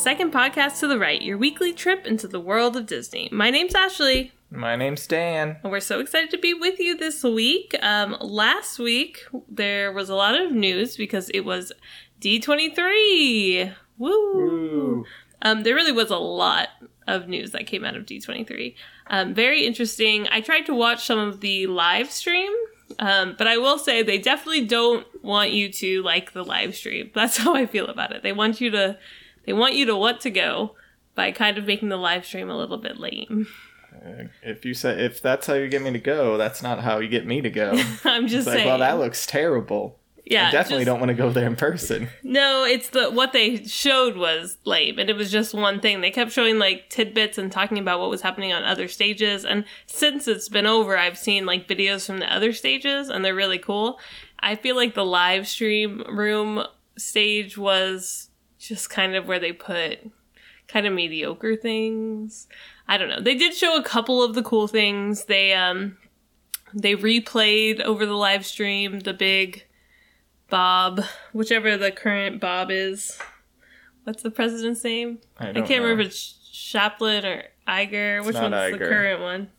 Second Podcast to the Right, your weekly trip into the world of Disney. My name's Ashley, My name's Dan. and we're so excited to be with you this week. Um, last week, there was a lot of news because it was D23. Woo! Um, there really was a lot of news that came out of D23. Um, very interesting. I tried to watch some of the live stream, um, but I will say they definitely don't want you to like the live stream. That's how I feel about it. They want you to, they want you to want to go by kind of making the live stream a little bit lame. Uh, If you say if that's how you get me to go, that's not how you get me to go. I'm It's just like, well, that looks terrible. yeah, I definitely just- don't want to go there in person. No, it's the what they showed was lame, and it was just one thing. They kept showing like tidbits and talking about what was happening on other stages. And since it's been over, I've seen like videos from the other stages, and they're really cool. I feel like the live stream room stage was just kind of where they put kind of mediocre things. I don't know. They did show a couple of the cool things. They um they replayed over the live stream the big Bob, whichever the current Bob is. What's the president's name? I, I, don't. I can't know. remember if it's Chaplin or Iger. Which not one's the current one?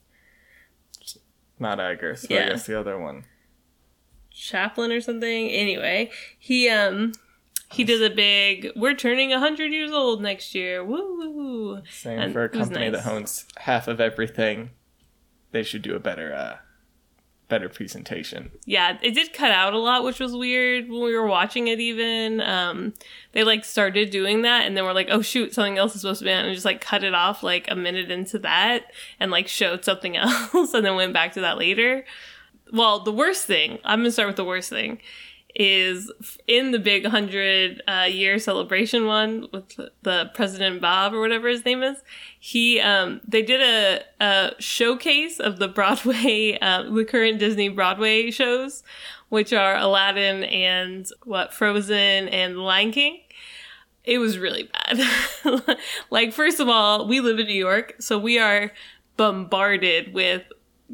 Not Iger. So Yeah. I guess the other one. Chaplin or something. Anyway, he um he did a big. We're turning hundred years old next year. Woo. Same And for a company nice. that owns half of everything. They should do a better, uh, better presentation. Yeah, it did cut out a lot, which was weird when we were watching it. Even um, they like started doing that, and then we're like, "Oh shoot, something else is supposed to be on," and just like cut it off like a minute into that, and like showed something else, and then went back to that later. Well, the worst thing I'm gonna start with the worst thing is in the big hundred uh, year celebration one with the- the President Bob or whatever his name is. He um they did a, a showcase of the Broadway uh, the current Disney Broadway shows, which are Aladdin and what Frozen and Lion King. It was really bad. like first of all, we live in New York, so we are bombarded with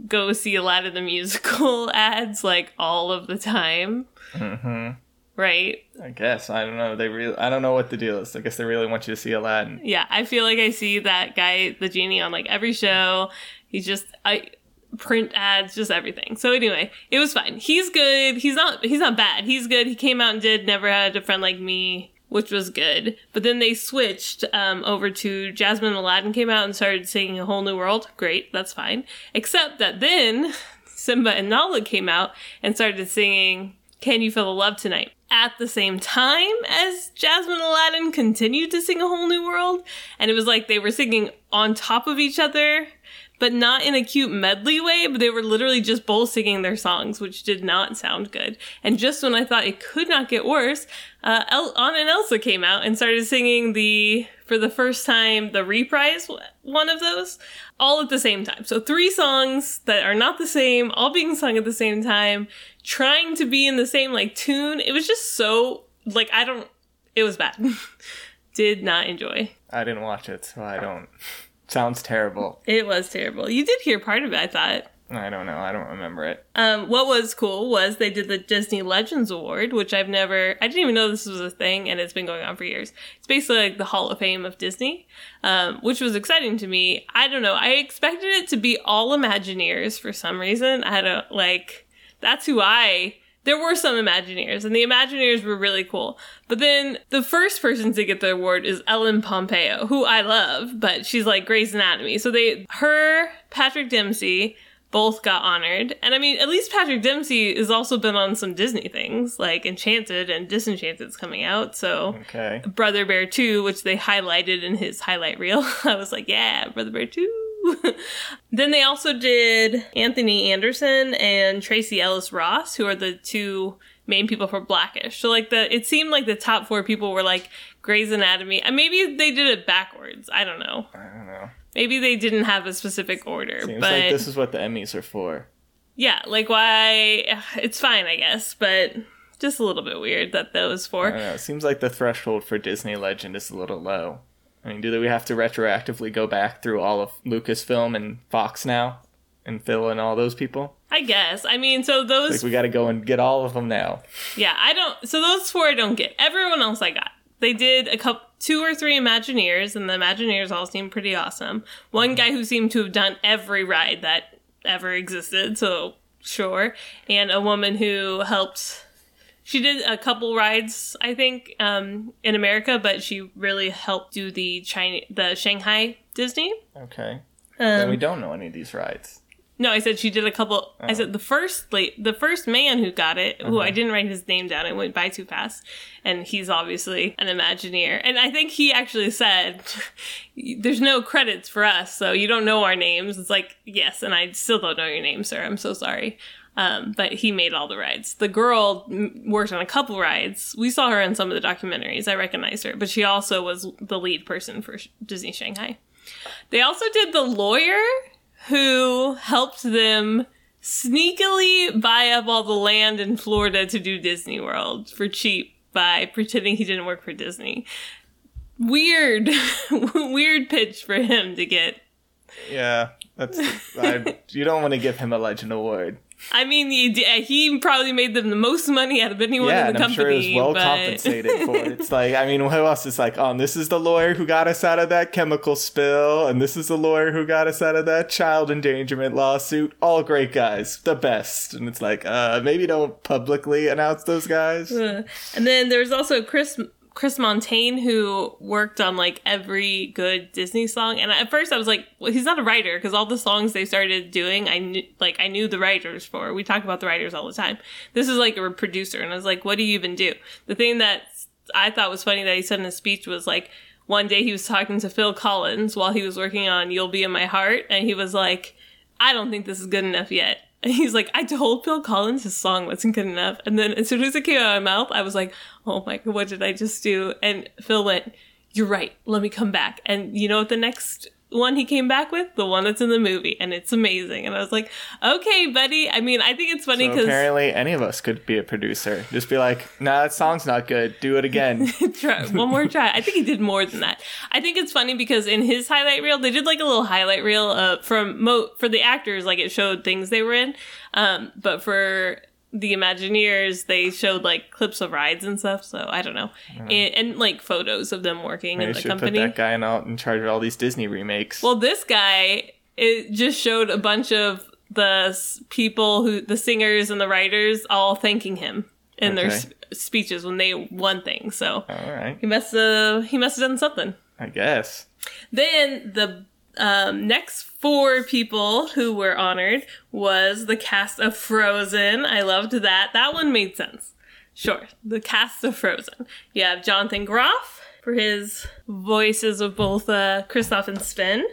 go see Aladdin the musical ads like all of the time, hmm right? I guess I don't know. They really. I don't know what the deal is. I guess they really want you to see Aladdin. Yeah, I feel like I see that guy, the genie, on like every show. He's just I print ads, just everything. So anyway, it was fine. He's good. He's not. He's not bad. He's good. He came out and did "Never Had a Friend Like Me," which was good. But then they switched um, over to Jasmine and Aladdin came out and started singing "A Whole New World." Great, that's fine. Except that then Simba and Nala came out and started singing "Can You Feel the Love Tonight." At the same time as Jasmine Aladdin continued to sing A Whole New World, and it was like they were singing on top of each other, but not in a cute medley way, but they were literally just both singing their songs, which did not sound good. And just when I thought it could not get worse, uh, El- Anna and Elsa came out and started singing the, for the first time, the reprise one of those, all at the same time. So three songs that are not the same, all being sung at the same time, trying to be in the same like tune. It was just so, like, I don't, it was bad. did not enjoy. I didn't watch it, so I don't. Sounds terrible. It was terrible. You did hear part of it, I thought. I don't know. I don't remember it. Um, what was cool was they did the Disney Legends Award, which I've never, I didn't even know this was a thing, and it's been going on for years. It's basically like the Hall of Fame of Disney, um, which was exciting to me. I don't know. I expected it to be all Imagineers for some reason. I don't like, that's who I, there were some Imagineers, and the Imagineers were really cool. But then the first person to get the award is Ellen Pompeo, who I love, but she's like Grey's Anatomy. So they, her, Patrick Dempsey, both got honored. And I mean, at least Patrick Dempsey has also been on some Disney things, like Enchanted and Disenchanted's coming out. So Okay. Brother Bear 2, which they highlighted in his highlight reel. I was like, yeah, Brother Bear 2. then they also did Anthony Anderson and Tracee Ellis Ross, who are the two main people for Blackish. So like the it seemed like the top four people were like Grey's Anatomy. And maybe they did it backwards. I don't know. I don't know. Maybe they didn't have a specific order. Seems but like this is what the Emmys are for. yeah, like why it's fine, I guess, but just a little bit weird that those I four. don't know. It seems like the threshold for Disney Legend is a little low. I mean, do we have to retroactively go back through all of Lucasfilm and Fox now and Phil and all those people? I guess. I mean, so those Like we got to go and get all of them now. Yeah, I don't. So those four I don't get. Everyone else I got. they did a couple, two or three Imagineers, and the Imagineers all seemed pretty awesome. One guy who seemed to have done every ride that ever existed, so sure, and a woman who helped. She did a couple rides, I think, um, in America, but she really helped do the China, the Shanghai Disney. Okay. then Um, we don't know any of these rides. no, I said she did a couple. I said the first late, the first man who got it, who I didn't write his name down. It went by too fast, and he's obviously an Imagineer. And I think he actually said, "There's no credits for us, so you don't know our names." It's like yes, and I still don't know your name, sir. I'm so sorry. Um, but he made all the rides. The girl worked on a couple rides. We saw her in some of the documentaries. I recognize her, but she also was the lead person for Disney Shanghai. They also did the lawyer who helped them sneakily buy up all the land in Florida to do Disney World for cheap by pretending he didn't work for Disney. Weird, weird pitch for him to get. Yeah, that's. I, you don't want to give him a legend award. I mean, he, probably made them the most money out of anyone yeah, in and the I'm sure company. he was well but... compensated for it. It's like, I mean, who else is like, oh, this is the lawyer who got us out of that chemical spill, and this is the lawyer who got us out of that child endangerment lawsuit. All great guys, the best. And it's like, uh, maybe don't publicly announce those guys. Uh, and then there's also Chris Chris Montan who worked on like every good Disney song. And at first I was like, well, he's not a writer because all the songs they started doing, I knew like I knew the writers for. We talk about the writers all the time. This is like a producer, and I was like, what do you even do? The thing that I thought was funny that he said in his speech was like. One day he was talking to Phil Collins while he was working on You'll Be in My Heart, and he was like, I don't think this is good enough yet. And he's like, I told Phil Collins his song wasn't good enough. And then as soon as it came out of my mouth, I was like, oh my God, what did I just do? And Phil went, You're right. Let me come back. And you know what the next one he came back with? The one that's in the movie. And it's amazing. And I was like, okay, buddy. I mean, I think it's funny So because apparently, any of us could be a producer. Just be like, nah, that song's not good. Do it again. try one more try. I think he did more than that. I think it's funny because in his highlight reel, they did like a little highlight reel uh, from mo for the actors, like it showed things they were in. Um, but for the Imagineers, they showed like clips of rides and stuff. So I don't know, and, and like photos of them working They in the should put company. that guy in, all, in charge of all these Disney remakes. Well, this guy it just showed a bunch of the people who the singers and the writers all thanking him in their Okay. s- speeches when they won things. So all right, he must have he must have done something. I guess. Then the um, next four people who were honored was the cast of Frozen. I loved that. That one made sense. Sure, the cast of Frozen. You have Jonathan Groff for his voices of both uh, Kristoff and Sven.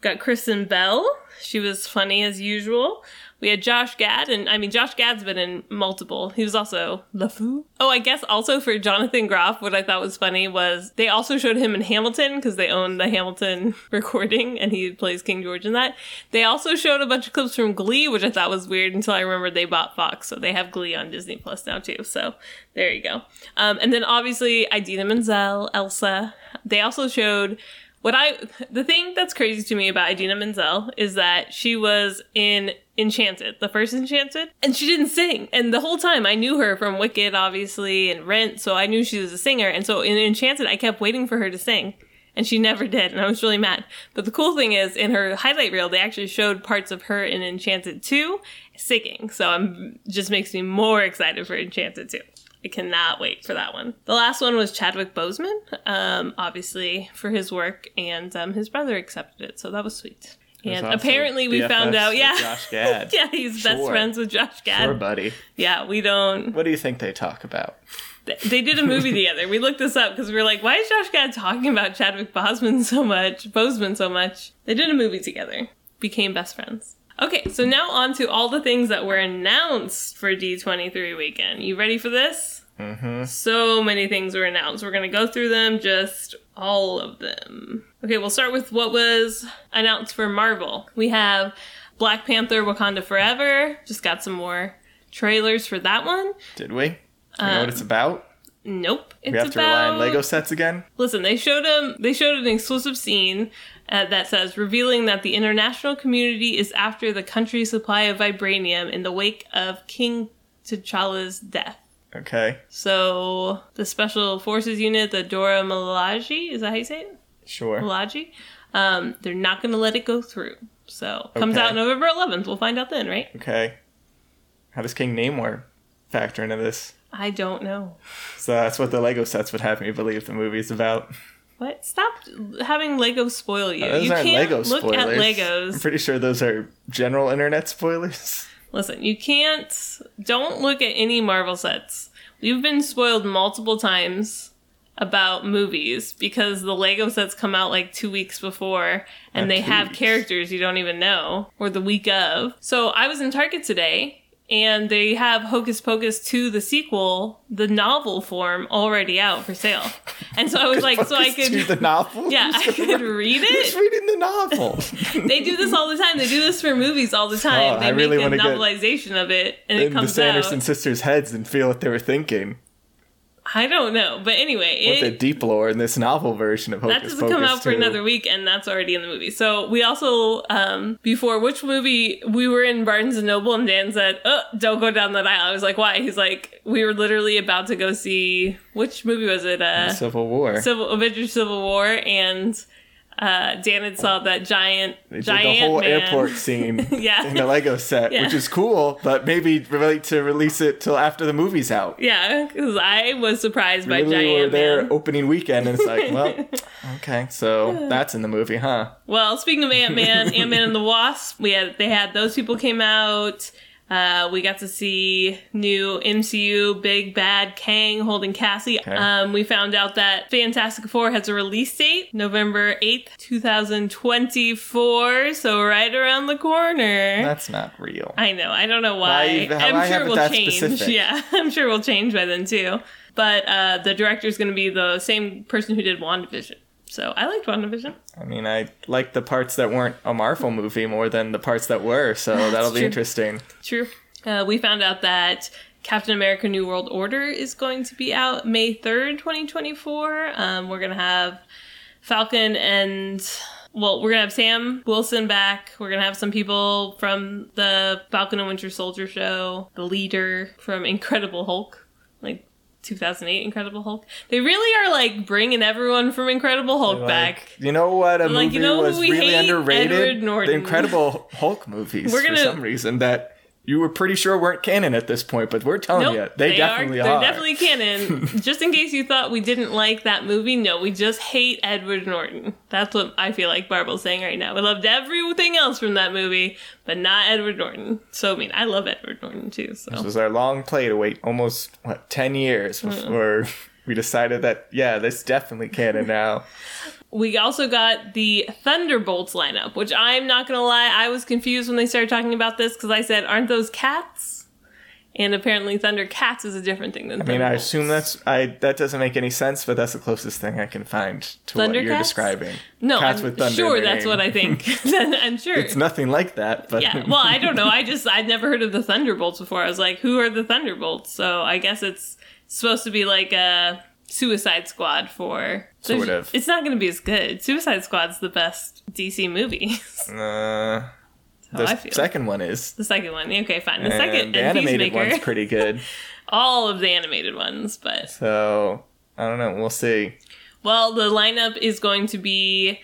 Got Kristen Bell. She was funny as usual. We had Josh Gad, and I mean, Josh Gad's been in multiple. He was also LeFou. Oh, I guess also for Jonathan Groff, what I thought was funny was they also showed him in Hamilton because they own the Hamilton recording and he plays King George in that. They also showed a bunch of clips from Glee, which I thought was weird until I remembered they bought Fox. So they have Glee on Disney Plus now too. So there you go. Um, and then obviously Idina Menzel, Elsa. They also showed what I the thing that's crazy to me about Idina Menzel is that she was in Enchanted, the first Enchanted, and she didn't sing. And the whole time I knew her from Wicked, obviously, and Rent, so I knew she was a singer. And so in Enchanted, I kept waiting for her to sing. And she never did, and I was really mad. But the cool thing is, in her highlight reel, they actually showed parts of her in Enchanted 2 singing. So I'm just makes me more excited for Enchanted 2. I cannot wait for that one. The last one was Chadwick Boseman, um, obviously for his work, and um, his brother accepted it, so that was sweet. And apparently, we found out, yeah, Josh Gad. yeah, he's best friends with Josh Gad. Sure, buddy. Yeah, we don't. What do you think they talk about? They did a movie together. We looked this up because we were like, why is Josh Gad talking about Chadwick Boseman so much? Boseman so much. They did a movie together. Became best friends. Okay, so now on to all the things that were announced for D23 weekend. You ready for this? Mm-hmm. So many things were announced. We're going to go through them, just all of them. Okay, we'll start with what was announced for Marvel. We have Black Panther Wakanda Forever. Just got some more trailers for that one. Did we? Do we know what it's about? Nope. It's We have about to rely on Lego sets again. Listen, they showed them. They showed an exclusive scene uh, that says revealing that the international community is after the country's supply of vibranium in the wake of King T'Challa's death. Okay. So the Special Forces Unit, the Dora Milaje, is that how you say it? Sure. Milaje? Um, they're not going to let it go through. So comes Okay. out November 11th. We'll find out then, right? Okay. How does King Namor factor into this? I don't know. So that's what the Lego sets would have me believe the movie's about. What? Stop having Legos spoil you. Uh, those you can't Lego look spoilers. at Legos. I'm pretty sure those are general internet spoilers. Listen, you can't. Don't look at any Marvel sets. We've been spoiled multiple times about movies because the Lego sets come out like two weeks before and Not they have weeks. characters you don't even know or the week of. So I was in Target today and they have Hocus Pocus 2, the sequel, the novel form already out for sale. And so I was like, so I could. the novel. Yeah, I could read Who's it. reading the novel? They do this all the time. They do this for movies all the oh, time. Oh, they I really make a wanna get novelization of it, and it In the comes Sanderson out. sisters' heads and feel what they were thinking. I don't know, but anyway, What the deep lore in this novel version of Hocus that doesn't Pocus come out for 2. another week, and that's already in the movie. So we also, um, before which movie we were in Barnes and Noble, and Dan said, "Oh, don't go down that aisle." I was like, "Why?" He's like, "We were literally about to go see which movie was it? Uh, Civil War. Civil Avengers: Civil War," and uh, Dan had saw that giant, they did giant the whole man. airport scene Yeah. in the Lego set, Yeah. which is cool, but maybe relate to release it till after the movie's out. Yeah, because I was surprised by Literally, giant we're there man. opening weekend, and it's like, well, okay, so that's in the movie, huh? Well, speaking of Ant Man, Ant Man and the Wasp, we had they had those people came out. Uh, we got to see new MCU big bad Kang holding Cassie. Um, we found out that Fantastic Four has a release date, November eighth, two thousand twenty-four. So right around the corner. That's not real. I know. I don't know why. Why- I'm why sure have it it will change. specific? Yeah, I'm sure it will change by then too. But uh, the director is going to be the same person who did WandaVision. So I liked WandaVision. I mean, I liked the parts that weren't a Marvel movie more than the parts that were, so that'll be true. interesting. True. Uh, we found out that Captain America New World Order is going to be out May 3rd, 2024. Um, we're going to have Falcon and. Well, we're gonna have Sam Wilson back. We're gonna have some people from the Falcon and Winter Soldier show, the leader from Incredible Hulk, like 2008 Incredible Hulk. They really are like bringing everyone from Incredible Hulk Like, back. You know what? A Like, movie you know was who we really underrated. The Incredible Hulk movies We're for gonna- some reason that you were pretty sure weren't canon at this point, but we're telling Nope, you they, definitely are. are. They're definitely canon. just in case you thought we didn't like that movie, no, we just hate Edward Norton. That's what I feel like Barbara's saying right now. We loved everything else from that movie, but not Edward Norton. So I mean, I love Edward Norton too. This was our long play to wait almost what ten years mm. before we decided that yeah, this definitely canon now. we also got the Thunderbolts lineup, which I'm not gonna lie, I was confused when they started talking about this because I said, "Aren't those cats?" And apparently, Thundercats is a different thing than I mean, I assume that's I that doesn't make any sense, but that's the closest thing I can find to what you're describing. no. Cats I'm with thunder sure that's name. what I think. I'm sure It's nothing like that, but yeah well i don't know i just i'd never heard of the thunderbolts before i was like who are the thunderbolts so i guess it's supposed to be like a suicide squad for Sort of. it's not going to be as good suicide squad's the best dc movie uh, the second one is. the second one okay fine the and second the and animated one's pretty good. all of the animated ones but So I don't know. We'll see. well the lineup is going to be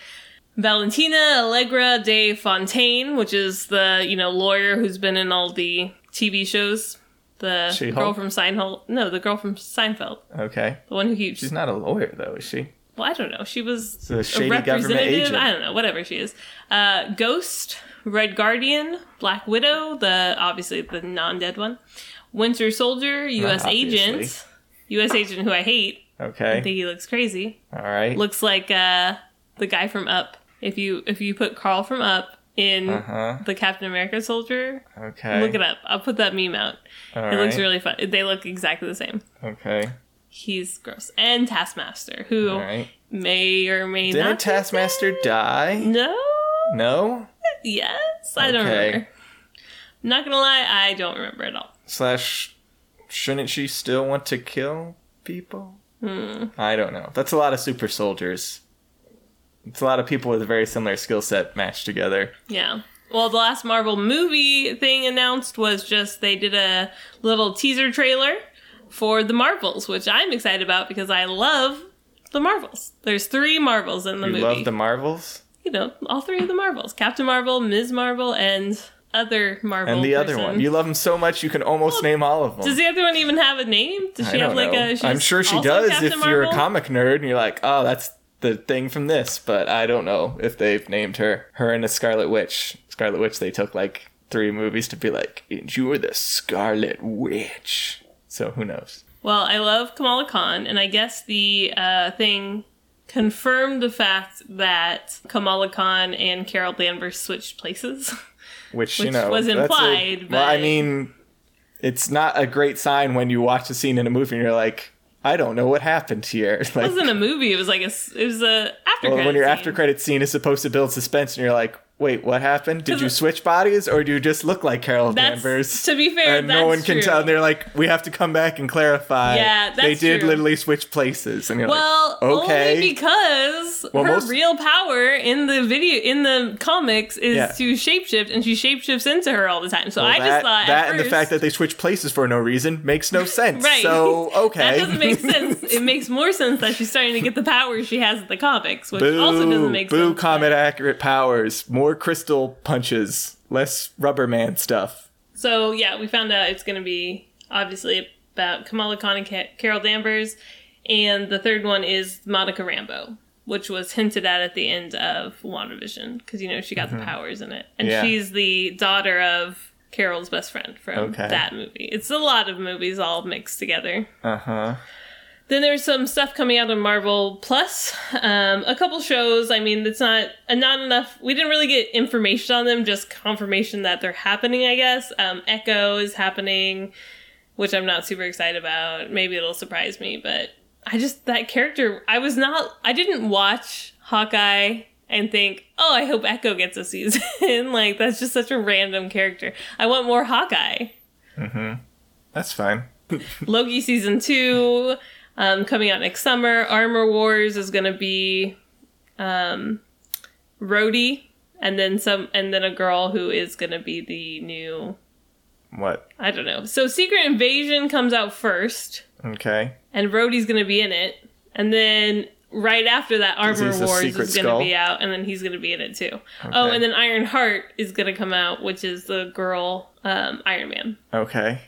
Valentina Allegra de Fontaine, which is the you know lawyer who's been in all the TV shows. The She-Hulk? girl from Seinfeld. No, the girl from Seinfeld. Okay. The one who keeps. She's not a lawyer though, is she? well, I don't know. She was a shady government representative. agent. I don't know. Whatever she is. Uh, Ghost, Red Guardian, Black Widow. The obviously the non-dead one. Winter Soldier, U.S. obviously. agent. U.S. agent who I hate. Okay. I Okay. think he looks crazy. All right. Looks like uh, the guy from Up. If you if you put Carl from Up in Uh huh. the Captain America soldier, Okay. look it up. I'll put that meme out. All it looks really fun. They look exactly the same. Okay. He's gross. And Taskmaster, who right. may or may Didn't not. be Taskmaster dead. die? No. No. Yes. I don't Okay. remember. Not gonna lie, I don't remember at all. Slash, shouldn't she still want to kill people? Hmm. I don't know. That's a lot of super soldiers. It's a lot of people with a very similar skill set matched together. Yeah. Well, the last Marvel movie thing announced was just they did a little teaser trailer for the Marvels, which I'm excited about because I love the Marvels. There's three Marvels in the movie. You movie. love the Marvels? you know, all three of the Marvels: Captain Marvel, Ms. Marvel, and other Marvel. And the other one. You love them so much you can almost name all of them. Does the other one even have a name? Does she have like know. a? I'm sure she does Captain if you're a comic nerd and you're like, oh, that's the thing from this. But I don't know if they've named her. Her and the Scarlet Witch. Scarlet Witch, they took like three movies to be like, and you're the Scarlet Witch. So who knows? Well, I love Kamala Khan, and I guess the uh, thing confirmed the fact that Kamala Khan and Carol Danvers switched places. Which, you know, was that's a- implied, well, I mean, it's not a great sign when you watch a scene in a movie and you're like, I don't know what happened here. it wasn't a movie; it was like a it was a after. well, when your scene. after credit scene is supposed to build suspense and you're like, wait, what happened? Did you switch bodies or do you just look like Carol That's Danvers? to be fair, and no one can true. tell. And they're like, we have to come back and clarify. Yeah, they did true. literally switch places, and you're Well, like, okay, only because Well, her most- real power in the video in the comics is Yeah. to shapeshift, and she shapeshifts into her all the time. So Well, I that, just thought that at and the fact that they switch places for no reason makes no sense. Right. So okay, that doesn't make sense. It makes more sense that she's starting to get the powers she has in the comics, which Boo, also doesn't make boo, sense. comet accurate powers, more crystal punches, less rubber man stuff. So yeah, we found out it's going to be obviously about Kamala Khan and Ca- Carol Danvers, and the third one is Monica Rambeau, which was hinted at at the end of WandaVision because you know she got the powers in it, and Mm-hmm. Yeah. she's the daughter of Carol's best friend from Okay. that movie. It's a lot of movies all mixed together. Uh huh. Then there's some stuff coming out of Marvel Plus, um, a couple shows. I mean, it's not not enough. We didn't really get information on them, just confirmation that they're happening. I guess um, Echo is happening, which I'm not super excited about. Maybe it'll surprise me, but I just that character. I was not. I didn't watch Hawkeye and think, oh, I hope Echo gets a season. like that's just such a random character. I want more Hawkeye. Mm-hmm. That's fine. Loki season two um, coming out next summer. Armor Wars is gonna be um, Rhodey, and then some, and then a girl who is gonna be the new. What? I don't know. So Secret Invasion comes out first, Okay. and Rhodey's gonna be in it, and then right after that, Armor Wars is gonna be out, and then he's gonna be in it too. Oh, and then Iron Heart is gonna come out, which is the girl um, Iron Man. Okay.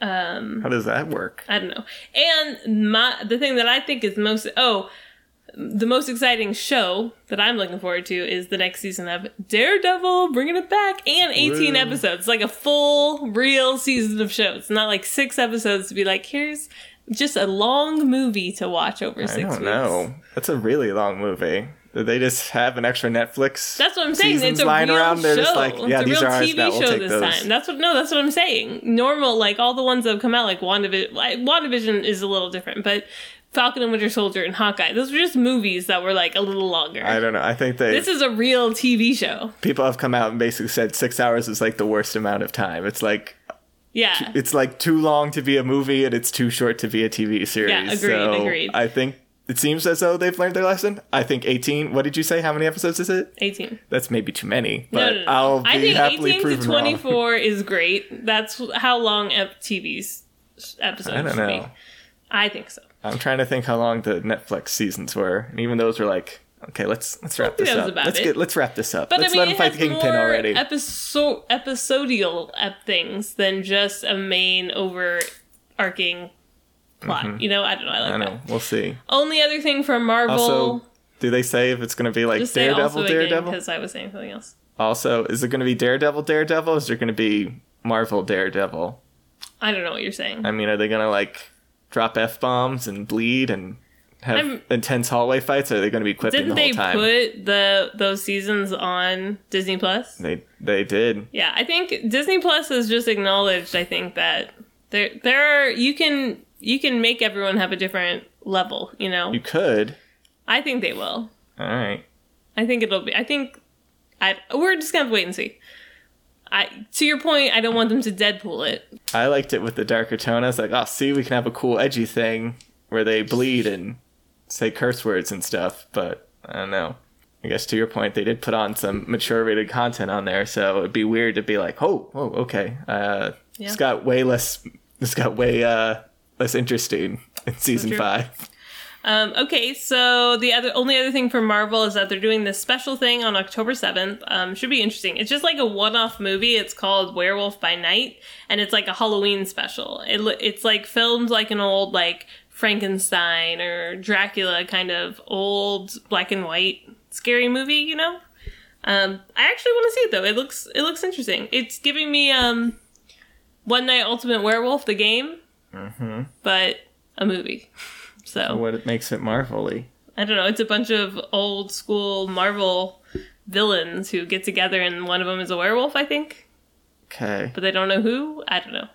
Um, How does that work? I don't know. And my the thing that I think is most oh the most exciting show that I'm looking forward to is the next season of Daredevil, bringing it back, and 18 Woo. episodes, like a full, real season of shows. Not like six episodes to be like, here's just a long movie to watch over I six don't weeks. know. That's a really long movie. They just have an extra Netflix? That's what I'm saying. It's a lying real around? They're show. just like, yeah, it's a these real are ours TV. We'll show take this those. time. That's what no, that's what I'm saying. Normal, like all the ones that have come out, like WandaVision. Like, WandaVision is a little different, but Falcon and Winter Soldier and Hawkeye, those were just movies that were like a little longer. I don't know. I think they this is a real TV show. people have come out and basically said six hours is like the worst amount of time. It's like Yeah. it's like too long to be a movie and it's too short to be a TV series. Yeah, agreed, so agreed. I think it seems as though they've learned their lesson. I think 18. What did you say? How many episodes is it? 18. That's maybe too many, but No, no, no. I'll be I think happily 18 to proven wrong. 24 is great. That's how long TV's episodes I don't know. be. I think so. I'm trying to think how long the Netflix seasons were, and even those were like, okay, let's let's wrap this up. about Let's it. get let's wrap this up. But let's I mean, let him fight the kingpin more already. episo- episodial ep- things than just a main overarching plot. You know, I don't know. I like Mm-hmm. I that. know. We'll see. Only other thing from Marvel. Also, do they say if it's going to be like Daredevil, Daredevil? because I was saying something else. Also, is it going to be Daredevil, Daredevil? Or is it going to be Marvel Daredevil? I don't know what you're saying. I mean, are they going to like drop f bombs and bleed and have I'm- intense hallway fights? Or are they going to be quipping Didn't the they whole time? put the those seasons on Disney Plus? They they did. Yeah, I think Disney Plus has just acknowledged. I think that there there are you can you can make everyone have a different level. You know, You could. I think they will. All right. I think it'll be. I think. I we're just gonna have to wait and see. I to your point, I don't want them to Deadpool it. I liked it with the darker tone. I was like, oh, see, we can have a cool edgy thing where they bleed and say curse words and stuff. But I don't know. I guess to your point, they did put on some mature rated content on there, so it'd be weird to be like, oh, oh, okay. Uh, Yeah. It's got way less. It's got way uh, less interesting in season true. five. Um, okay, so the other only other thing for Marvel is that they're doing this special thing on October seventh. Um, should be interesting. It's just like a one-off movie. It's called Werewolf by Night, and it's like a Halloween special. It it's like filmed like an old like Frankenstein or Dracula kind of old black and white scary movie. You know. Um, I actually want to see it though. It looks it looks interesting. It's giving me um, One Night Ultimate Werewolf the game, Mm-hmm. but a movie. So What it makes it marvelly. I don't know. It's a bunch of old school Marvel villains who get together, and one of them is a werewolf, I think, Okay. but they don't know who. I don't know.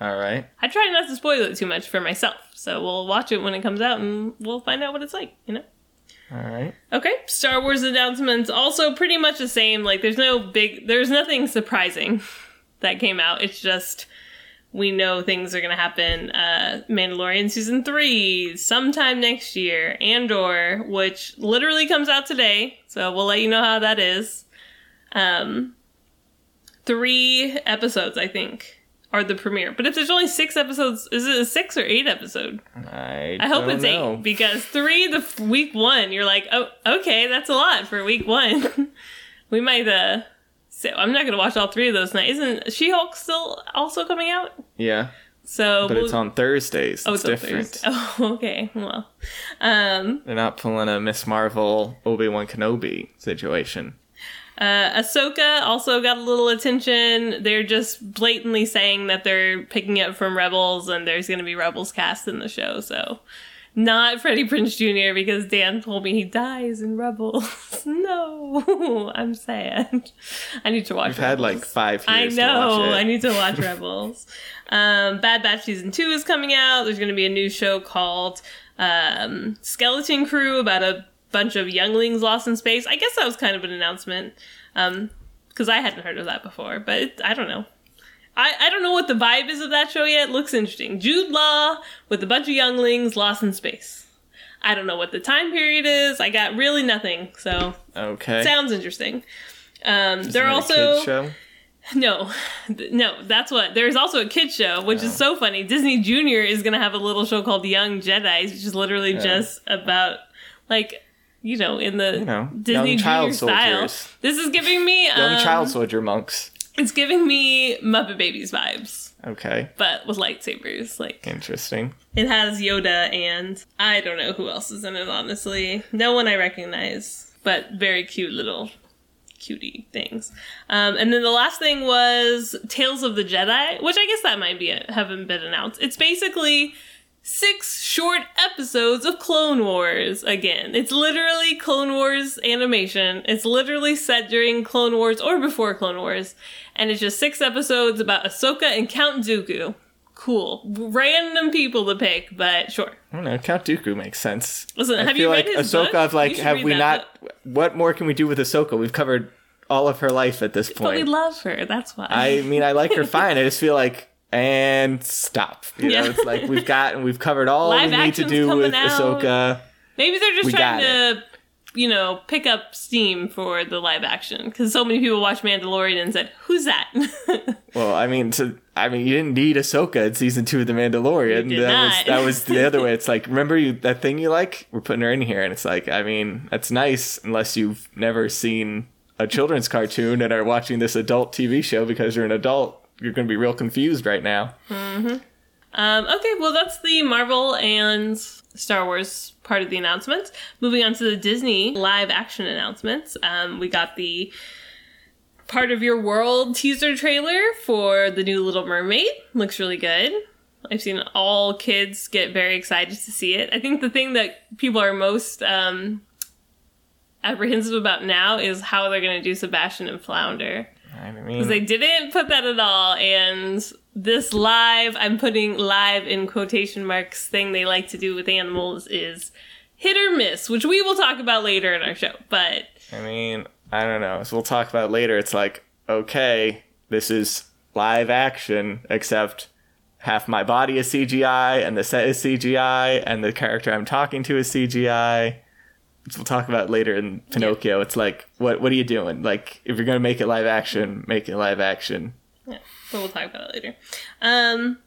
All right. I try not to spoil it too much for myself, so we'll watch it when it comes out, and we'll find out what it's like. You know. All right. Okay, Star Wars announcements also pretty much the same. Like, there's no big, there's nothing surprising that came out. It's just we know things are gonna happen. Uh, Mandalorian season three sometime next year. Andor, which literally comes out today, so we'll let you know how that is. Um, three episodes, I think, are the premiere. But if there's only six episodes, is it a six or eight episode? I, I hope it's know. eight because three the f- week one you're like oh okay that's a lot for week one. we might uh so I'm not gonna watch all three of those tonight. Isn't She Hulk still also coming out? Yeah, So but we'll- it's on Thursdays. oh it's on different. Thursday. Oh okay well um They're not pulling a Miss Marvel, Obi Wan Kenobi situation. uh Ahsoka also got a little attention. They're just blatantly saying that they're picking up from Rebels and there's gonna be Rebels cast in the show. So not Freddie Prinze Jr. because Dan told me he dies in Rebels. no, I'm sad. I need to watch. We've had like Rebels. five I know. to watch it. I need to watch Rebels. Um, Bad Batch season two is coming out. There's going to be a new show called um, Skeleton Crew about a bunch of younglings lost in space. I guess that was kind of an announcement because I hadn't heard of that before. But it, I don't know. I, I don't know what the vibe is of that show yet. It looks interesting. Jude Law with a bunch of younglings lost in space. I don't know what the time period is. I got really nothing. So Okay. sounds interesting. Um, they're a also show. no, no. That's what. There's also a kid show, which is so funny. Disney Junior is gonna have a little show called Young Jedi's, which is literally just about like you know in the You know, Disney child Junior style. This is giving me Young um, child soldier monks. It's giving me Muppet Babies vibes, Okay. but with lightsabers. Like Interesting. it has Yoda and I don't know who else is in it. Honestly, no one I recognize, but very cute little cutie things. Um, and then the last thing was Tales of the Jedi, which I guess that might be it, haven't been announced. It's basically six short episodes of Clone Wars again. It's literally Clone Wars animation. It's literally set during Clone Wars or before Clone Wars. And it's just six episodes about Ahsoka and Count Dooku. Cool. Random people to pick, but sure. I don't know. Count Dooku makes sense. Listen, I have feel you like read his Ahsoka. book? I've like, have we not? book. What more can we do with Ahsoka? We've covered all of her life at this point. But we love her, that's why. I mean, I like her fine. I just feel like, and stop. You know, Yeah. it's like we've got and we've covered all Live we need to do with out. Ahsoka. Maybe they're just We trying to, you know, pick up steam for the live action because so many people watched Mandalorian and said, "Who's that?" Well, I mean, to I mean, you didn't need Ahsoka in season two of The Mandalorian. That not. was that was the other way. It's like, remember you that thing you like? We're putting her in here, and it's like, I mean, that's nice unless you've never seen a children's cartoon and are watching this adult TV show because you're an adult. You're going to be real confused right now. um, okay, well, that's the Marvel and Star Wars part of the announcements. Moving on to the Disney live action announcements, um, we got the part of your world teaser trailer for the new Little Mermaid. Looks really good. I've seen all kids get very excited to see it. I think the thing that people are most um, apprehensive about now is how they're going to do Sebastian and Flounder. I Because mean, they didn't put that at all. And this live, I'm putting live in quotation marks, thing they like to do with animals is hit or miss, which we will talk about later in our show. But I mean, I don't know. As we'll talk about later, it's like, okay, this is live action, except half my body is CGI, and the set is CGI, and the character I'm talking to is CGI. We'll talk about later in Pinocchio. It's like, what what are you doing? Like, if you're gonna make it live action, make it live action. yeah, but we'll talk about it later. Um,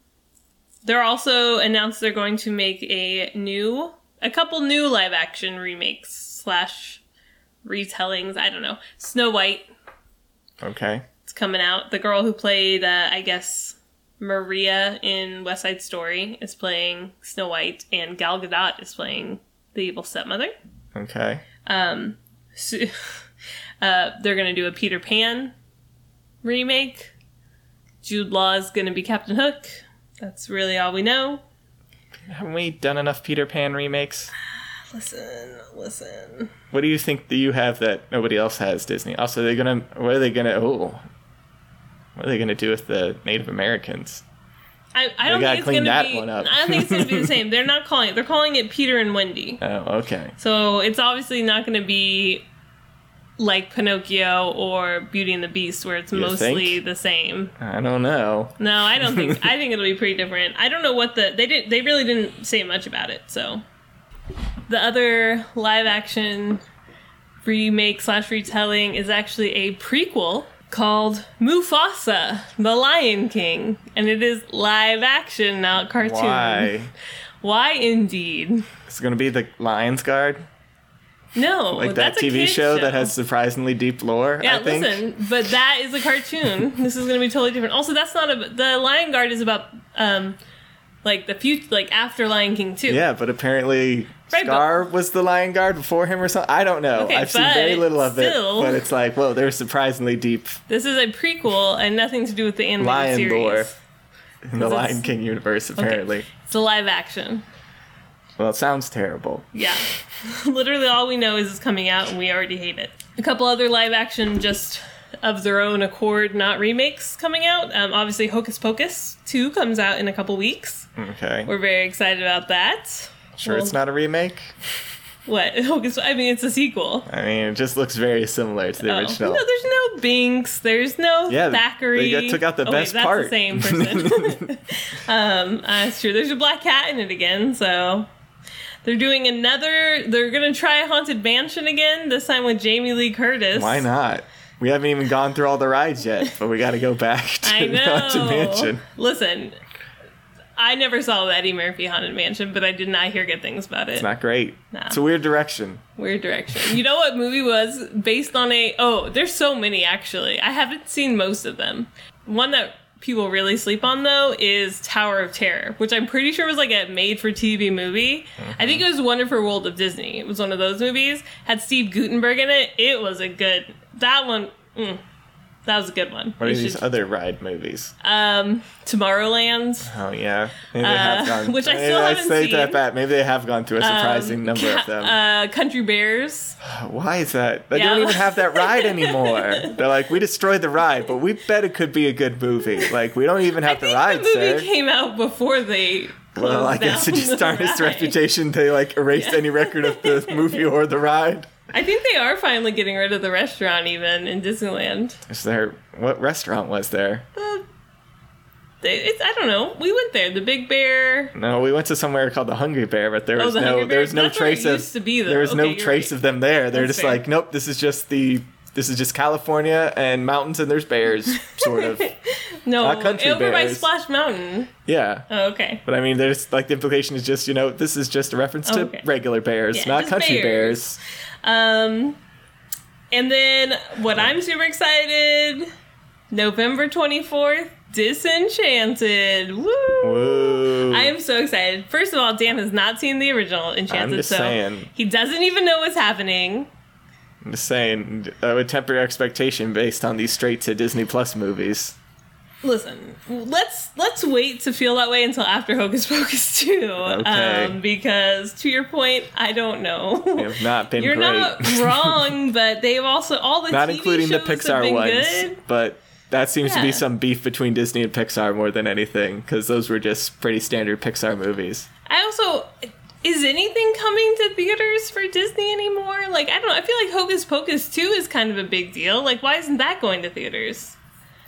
they're also announced they're going to make a new, a couple new live action remakes slash retellings. I don't know. Snow White Okay. It's coming out. The girl who played, uh, I guess, Maria in West Side Story is playing Snow White, and Gal Gadot is playing the evil stepmother. Okay. Um, so, uh, they're gonna do a Peter Pan remake. Jude Law is gonna be Captain Hook. That's really all we know. Haven't we done enough Peter Pan remakes? Listen, listen. What do you think that you have that nobody else has, Disney? Also, they're gonna. What are they gonna? Oh, what are they gonna do with the Native Americans? I, I don't think it's clean gonna that be. one up. I don't think it's gonna be the same. They're not calling it. They're calling it Peter and Wendy. Oh, okay. So it's obviously not gonna be like Pinocchio or Beauty and the Beast, where it's You mostly think? the same. I don't know. No, I don't think. I think it'll be pretty different. I don't know what the they did. They really didn't say much about it. So the other live action remake slash retelling is actually a prequel called Mufasa, the Lion King, and it is live action, not cartoon. Why? Why indeed? It's gonna be the Lions Guard, No, like that TV kid show, that has surprisingly deep lore. Yeah, I think. listen, but that is a cartoon. this is going to be totally different. Also, that's not a. The Lion Guard is about, um, like the future, like after Lion King too. Yeah, but apparently Right, but- Scar was the Lion Guard before him or something. I don't know. Okay, I've seen very little of still- it, but it's like, whoa, they're surprisingly deep This is a prequel and nothing to do with the animated Lion series. lore in the Lion King universe, apparently. It's a live action. Well, it sounds terrible. Yeah. Literally all we know is it's coming out and we already hate it. A couple other live action just of their own accord, not remakes coming out. Um, obviously Hocus Pocus 2 comes out in a couple weeks. Okay. We're very excited about that. Sure well- it's not a remake? What? I mean it's a sequel. I mean, it just looks very similar to the Oh. original. No, there's no Binx. There's no Yeah, Thackery. they got- took out the oh, wait, best that's part. the same person. um, uh, that's true. There's a black cat in it again, so they're doing another. They're gonna try Haunted Mansion again. This time with Jamie Lee Curtis. Why not? We haven't even gone through all the rides yet, but we got to go back to I know. Haunted Mansion. Listen, I never saw the Eddie Murphy Haunted Mansion, but I did not hear good things about it. It's not great. Nah. It's a weird direction. Weird direction. You know what movie was based on a oh, there's so many actually. I haven't seen most of them. One that people really sleep on though is Tower of Terror, which I'm pretty sure was like a made for TV movie. I think it was Wonderful World of Disney. It was one of those movies. Had Steve Guttenberg in it. It was a good that one mm, that was a good one. What are these should- other ride movies? um Tomorrowland. Oh yeah, maybe they have Uh, gone. which I still haven't say seen. that back. Maybe they have gone through a surprising Um, number of them. Uh, Country Bears. Why is that? They yeah. don't even have that ride anymore. They're like, we destroyed the ride, but we bet it could be a good movie. Like, we don't even I have the ride, the movie sir. came out before they. well, I guess it just tarnished the reputation. They like erased any record of the movie or the ride. I think they are finally getting rid of the restaurant even in Disneyland. Is there what restaurant was there? The, they, it's, I don't know. We went there. The Big Bear. No, we went to somewhere called the Hungry Bear, but there Oh, was the no there was no That's trace of used to be, though. there was no Okay, you're trace right. of them there. They're That's just fair. like, nope, this is just the this is just California and mountains and there's bears, sort of. No, Not Country over by Splash Mountain. Yeah. Oh, okay. But I mean, there's like the implication is just you know this is just a reference to Okay. regular bears, Yeah, not country bears. bears. Um, and then what I'm super excited, November 24th, Disenchanted. Woo! Woo! I am so excited. First of all, Dan has not seen the original Enchanted, just so saying. he doesn't even know what's happening. I'm just saying that would temper your expectation based on these straight to Disney Plus movies. Listen, let's let's wait to feel that way until after Hocus Pocus 2. Okay. Um, because to your point, I don't know. They have not been You're great. not wrong, but they've also all the not TV including the Pixar ones, good. but that seems to be some beef between Disney and Pixar more than anything, because those were just pretty standard Pixar movies. I also is anything coming to theaters for Disney anymore? Like I don't know. I feel like Hocus Pocus 2 is kind of a big deal. Like why isn't that going to theaters?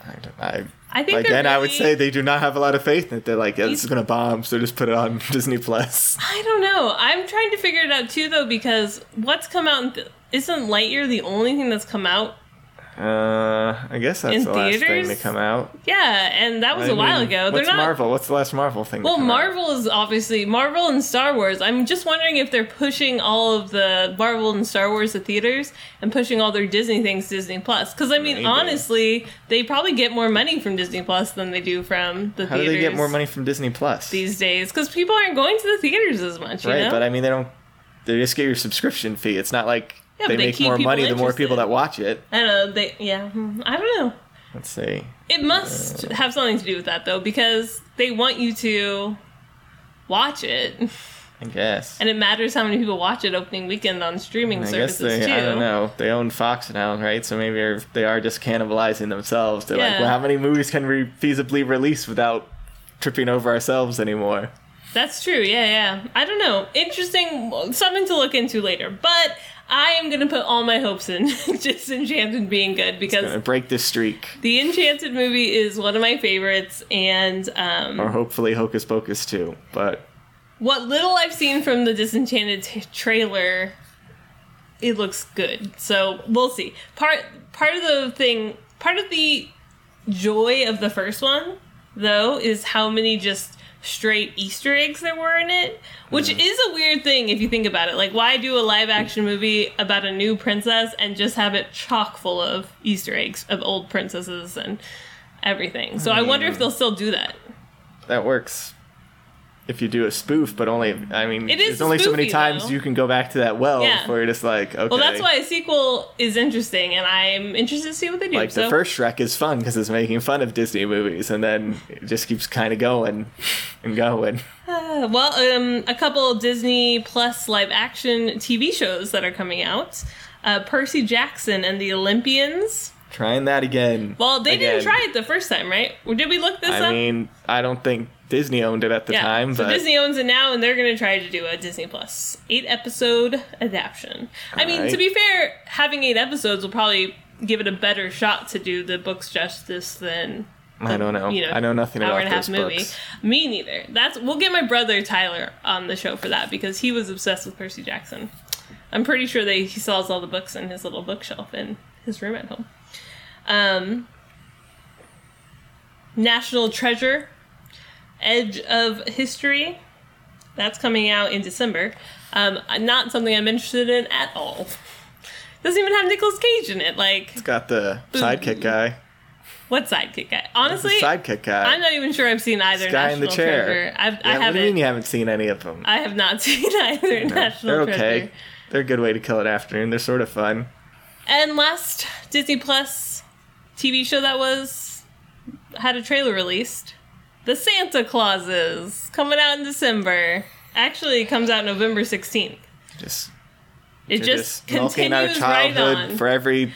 I, don't- I, I think again, I would say they do not have a lot of faith in it. They're like, yeah, this is gonna bomb, so just put it on Disney Plus. I don't know. I'm trying to figure it out too, though, because what's come out? In th- isn't Lightyear the only thing that's come out Uh, I guess that's In the last thing to come out. Yeah, and that was I a while mean, ago. They're What's not Marvel? What's the last Marvel thing? Well, come out? Marvel is obviously Marvel and Star Wars. I'm just wondering if they're pushing all of the Marvel and Star Wars to theaters and pushing all their Disney things to Disney Plus. Because I mean, Maybe. honestly, they probably get more money from Disney Plus than they do from the How do they get more money from Disney Plus? these days? Because people aren't going to the theaters as much. You right, know? but I mean, they don't. They just get your subscription fee. It's not like Yeah, they they make more money the more people that watch it. I don't know. They yeah. hmm, I don't know. Let's see. It must have something to do with that though, because they want you to watch it, I guess. and it matters how many people watch it opening weekend on streaming I guess services they. too. I don't know. They own Fox now, right? So maybe they're- just cannibalizing themselves. They're like, well, how many movies can we feasibly release without tripping over ourselves anymore? That's true. Yeah, yeah. I don't know. Interesting. Something to look into later. But I am gonna put all my hopes in just Disenchanted being good because break this streak, the Enchanted movie is one of my favorites, and um, or hopefully Hocus Pocus too. But what little I've seen from the Disenchanted t- trailer, it looks good. So we'll see. Part part of the thing, part of the joy of the first one, though, is how many just straight Easter eggs there were in it, which is a weird thing if you think about it. Like, why do a live action movie about a new princess and just have it chock full of Easter eggs of old princesses and everything? So I wonder if they'll still do that. that works. If you do a spoof, but only, I mean, It is there's only so many times though. you can go back to that well Yeah. before you're just like, okay. Well, that's why a sequel is interesting, and I'm interested to see what they do. Like so, the first Shrek is fun because it's making fun of Disney movies, and then it just keeps kind of going and going. Uh, well, um, a couple Disney Plus live action TV shows that are coming out. Uh, Percy Jackson and the Olympians. Trying that again. Well, they didn't try it the first time, right? Or did we look this I up? I mean, I don't think Disney owned it at the yeah. time, so but Disney owns it now, and they're going to try to do a Disney Plus eight episode adaptation. I mean, to be fair, having eight episodes will probably give it a better shot to do the books justice than I don't know. you know, I know nothing hour about and a half movie. books. Me neither. That's we'll get my brother Tyler on the show for that because he was obsessed with Percy Jackson. I'm pretty sure that he sells all the books in his little bookshelf in his room at home. Um, National Treasure, Edge of History. That's coming out in December. Um, not something I'm interested in at all. Doesn't even have Nicolas Cage in it. Like, It's got the sidekick guy. what sidekick guy? Honestly, the sidekick guy. I'm not even sure I've seen either guy in the chair. Treasure. I've, Yeah, I what do you haven't. mean you haven't seen any of them? I have not seen either National They're Treasure. okay. They're a good way to kill an afternoon. They're sort of fun. And last Disney Plus TV show that was had a trailer released. The Santa Clauses coming out in December. Actually, it comes out November 16th. Just It They're just, milking our continues right childhood on. for every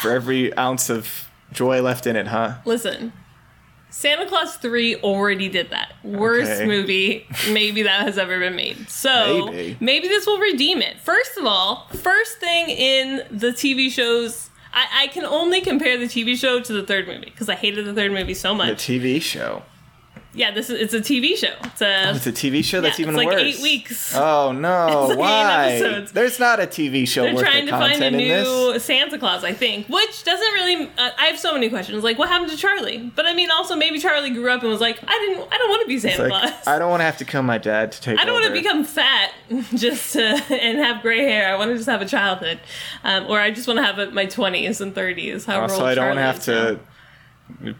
for every ounce of joy left in it, huh? Listen, Santa Claus 3 already did that. Worst Okay. movie maybe that has ever been made. So Maybe. this will redeem it. First of all, first thing in the TV shows, I, I can only compare the TV show to the third movie because I hated the third movie so much. The. TV show. Yeah, this is it's a TV show. It's a Oh, it's a TV show. That's yeah, even it's like worse. eight weeks. Oh no! It's like eight Why? episodes. There's not a TV show They're worth trying the to find content a new Santa Claus, I think, which doesn't really. Uh, I have so many questions. Like, what happened to Charlie? But I mean, also maybe Charlie grew up and was like, I didn't, I don't want to be Santa like, Claus. I don't want to have to kill my dad to take I don't want to become fat just to and have gray hair. I want to just have a childhood, um, or I just want to have a, my twenties and thirties. However Also, old I don't Charlie have to.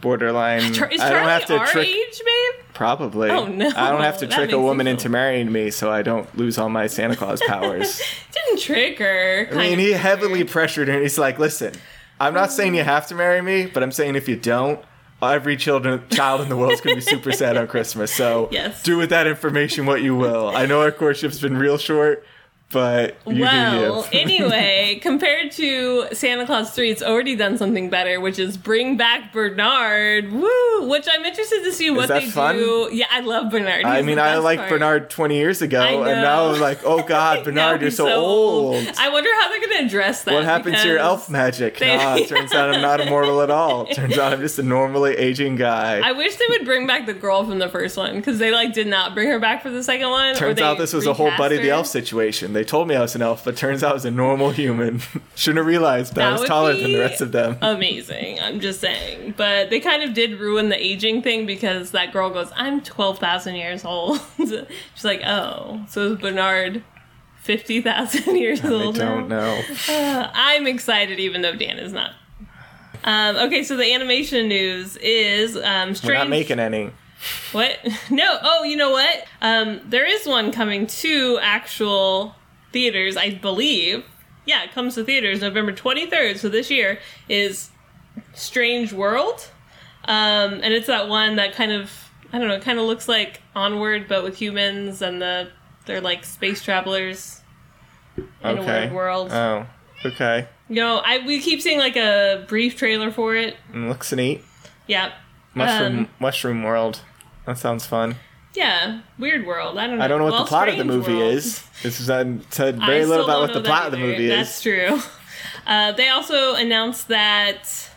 Borderline. Is I don't have to our trick. age, babe? Probably. Oh, no. I don't have to That trick a woman into marrying me, so I don't lose all my Santa Claus powers. Didn't trick her. I mean, he heavily pressured her, and he's like, "Listen, I'm not saying you have to marry me, but I'm saying if you don't." Every children, child in the world is going to be super sad on Christmas. So Yes. do with that information what you will. I know our courtship's been real short, but you well, anyway, compared to Santa Claus 3, it's already done something better, which is bring back Bernard. Woo! Which I'm interested to see what that they fun? do. Yeah, I love Bernard. I mean, I liked part. Bernard 20 years ago, and now I'm like, oh God, Bernard, you're he's so, old. I wonder how they're going to address that. What happened to your elf magic? they- Nah, it turns out I'm not immortal at all. Turns out I'm just a normally aging guy. I wish they would bring back the girl from the first one because they like did not bring her back for the second one. Turns out this was a whole Buddy the. Elf situation. They told me I was an elf, but turns out I was a normal human. Shouldn't have realized that, That I was taller than the rest of them. Amazing. I'm just saying. But they kind of did ruin the aging thing because that girl goes, I'm 12,000 years old. She's like, oh, so is Bernard 50,000 years I old? I don't know. Uh, I'm excited even though Dan is not. Um, okay, so the animation news is um, We're not making any. What? No. Oh, you know what? Um, there is one coming to actual theaters, I believe. Yeah, it comes to theaters November 23rd. So this year is Strange World. Um, and it's that one that kind of, I don't know, it kind of looks like Onward, but with humans and the they're like space travelers in a Okay. weird world. Oh, okay. you know, I we keep seeing like a brief trailer for it. Mm, Looks neat. Yeah. Mushroom Um, Mushroom World. That sounds fun. Yeah, weird world. I don't know. I don't know what Well, the plot of the movie World. is. This is said very little about what the plot of the movie That's is. That's true. Uh, they also announced that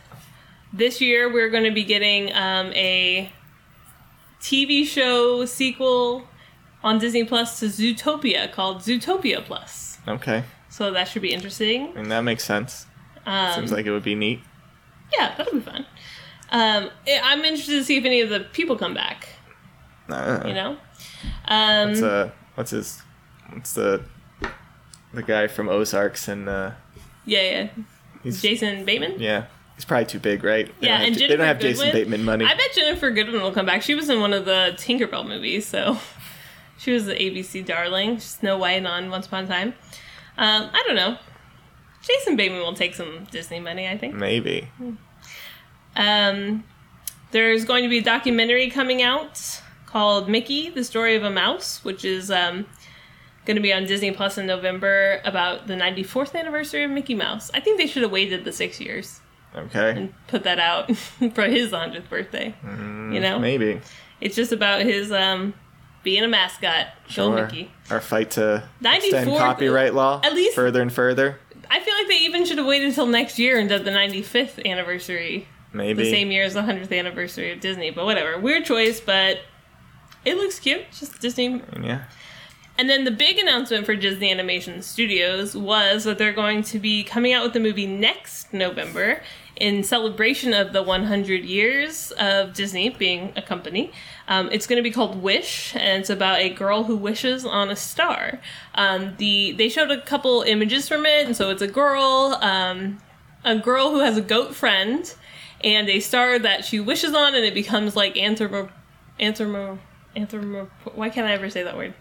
this year we're going to be getting um, a TV show sequel on Disney Plus to Zootopia called Zootopia Plus. Okay, So that should be interesting. I mean that makes sense. Um, Seems like it would be neat. yeah, that'll be fun. Um, I'm interested to see if any of the people come back. You know. Um, What's uh, what's his? What's the the guy from Ozarks and uh, yeah, yeah. Jason Bateman. yeah, he's probably too big, right? They Yeah, don't have, and they don't have Jason Bateman money. I bet Ginnifer Goodwin will come back. She was in one of the Tinkerbell movies, so she was the ABC darling. Snow White on Once Upon a Time. Um, I don't know. Jason Bateman will take some Disney money, I think. Maybe. Um, there's going to be a documentary coming out called Mickey: The Story of a Mouse, which is um, going to be on Disney Plus in November about the 94th anniversary of Mickey Mouse. I think they should have waited the six years Okay. and put that out for his 100th birthday. you know, Maybe. It's just about his um being a mascot. Go Mickey. Our fight to 94 extend copyright law at least- further and further. I feel like they even should have waited until next year and done the 95th anniversary, Maybe. the same year as the 100th anniversary of Disney. But whatever, weird choice, but it looks cute. Just Disney. Yeah. And then the big announcement for Disney Animation Studios was that they're going to be coming out with the movie next November in celebration of the 100 years of Disney being a company. Um, it's going to be called Wish, and it's about a girl who wishes on a star. Um, the they showed a couple images from it, and so it's a girl, um, a girl who has a goat friend, and a star that she wishes on, and it becomes like anthropo, anthropo, anthropo. Why can't I ever say that word?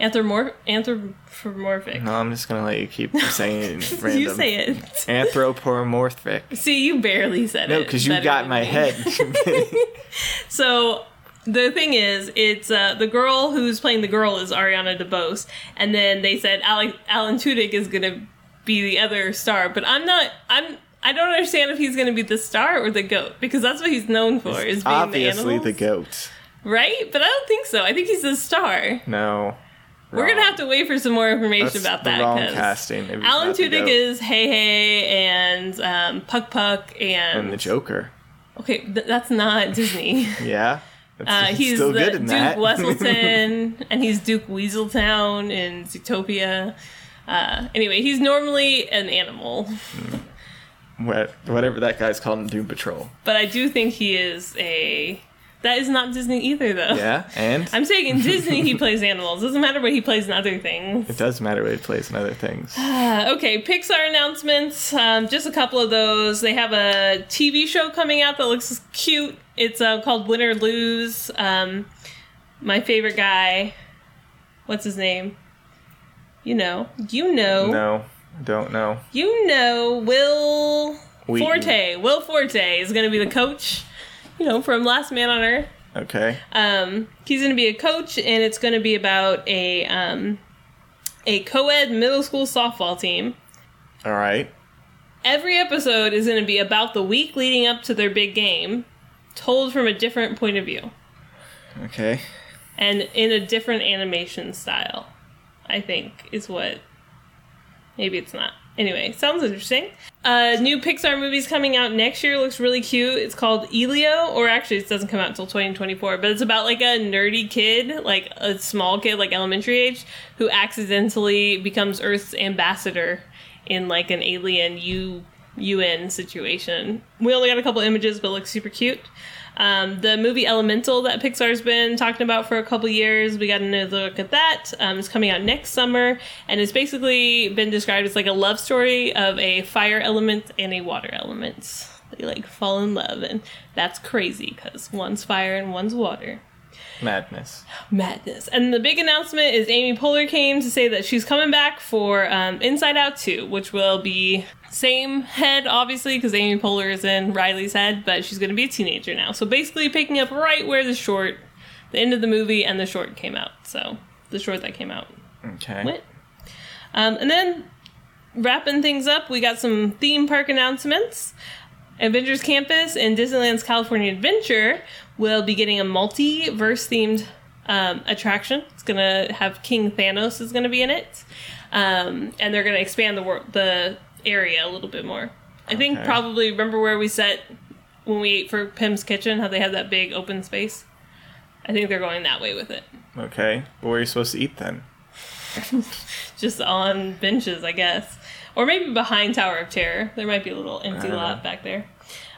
Anthromorph, anthropomorphic. No, I'm just gonna let you keep saying it random. You say it. Anthropomorphic. See, you barely said No, it. No, because you got my me. head. So the thing is, it's uh, the girl who's playing the girl is Ariana DeBose, and then they said Alec, Alan Tudyk is gonna be the other star, but I'm not. I'm. I don't understand if he's gonna be the star or the goat because that's what he's known for is being Obviously, the the goat. Right? But I don't think so. I think he's a star. No. We're gonna have to wait for some more information That's about that. wrong casting. Alan Tudyk is Heihei and um, Puck Puck and, and the Joker. okay, th- that's not Disney. Yeah. That's Uh, he's still the good in Duke that. Weselton, and he's Duke Weaselton in Zootopia. Uh, anyway, he's normally an animal, What- Whatever that guy's called in Doom Patrol. but I do think he is a. That is not Disney either, though. Yeah, and I'm saying in Disney he plays animals. Doesn't matter what he plays in other things. it does matter what he plays in other things. Uh, okay, Pixar announcements. Um, just a couple of those. They have a TV show coming out that looks cute. It's uh, called Win or Lose. Um, my favorite guy. What's his name? You know. You know. No, don't know. You know. Will Wheaton. Forte. Will Forte is going to be the coach. You know, from Last Man on Earth. Okay. Um, he's going to be a coach, and it's going to be about a um, a co-ed middle school softball team. All right. Every episode is going to be about the week leading up to their big game, told from a different point of view Okay. and in a different animation style. I think is what. Maybe it's not. Anyway, sounds interesting. Uh, new Pixar movie's coming out next year. Looks really cute. It's called Elio, or actually, it doesn't come out until 2024. But it's about like a nerdy kid, like a small kid, like elementary age, who accidentally becomes Earth's ambassador in like an alien U UN situation. We only got a couple images, but it looks super cute. Um, the movie Elemental that Pixar's been talking about for a couple years, we got another look at that. Um, it's coming out next summer, and it's basically been described as like a love story of a fire element and a water element. They like fall in love, and that's crazy because one's fire and one's water. Madness. Madness. And the big announcement is Amy Poehler came to say that she's coming back for um, Inside Out 2, which will be same head, obviously, because Amy Poehler is in Riley's head, but she's going to be a teenager now. So basically picking up right where the short, the end of the movie and the short came out. So the short that came out Okay. went. Um, and then wrapping things up, we got some theme park announcements. Avengers Campus and Disneyland's California Adventure will be getting a multiverse themed um, attraction. It's gonna have King Thanos is gonna be in it, um, and they're gonna expand the world, the area a little bit more. I think probably remember where we set when we ate for Pym's Kitchen, how they had that big open space. I think they're going that way with it. Okay. But where are you supposed to eat then? just on benches, I guess, or maybe behind Tower of Terror. There might be a little empty lot know. back there.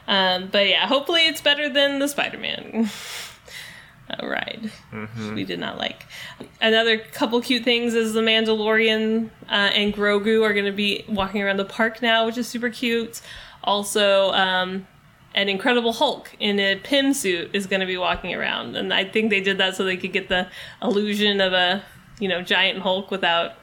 Um, but yeah, hopefully it's better than the Spider-Man uh, ride. Mm-hmm. We did not like. Another couple cute things is the Mandalorian uh, and Grogu are going to be walking around the park now, which is super cute. Also, um, an Incredible Hulk in a Pym suit is going to be walking around, and I think they did that so they could get the illusion of a you know giant Hulk without.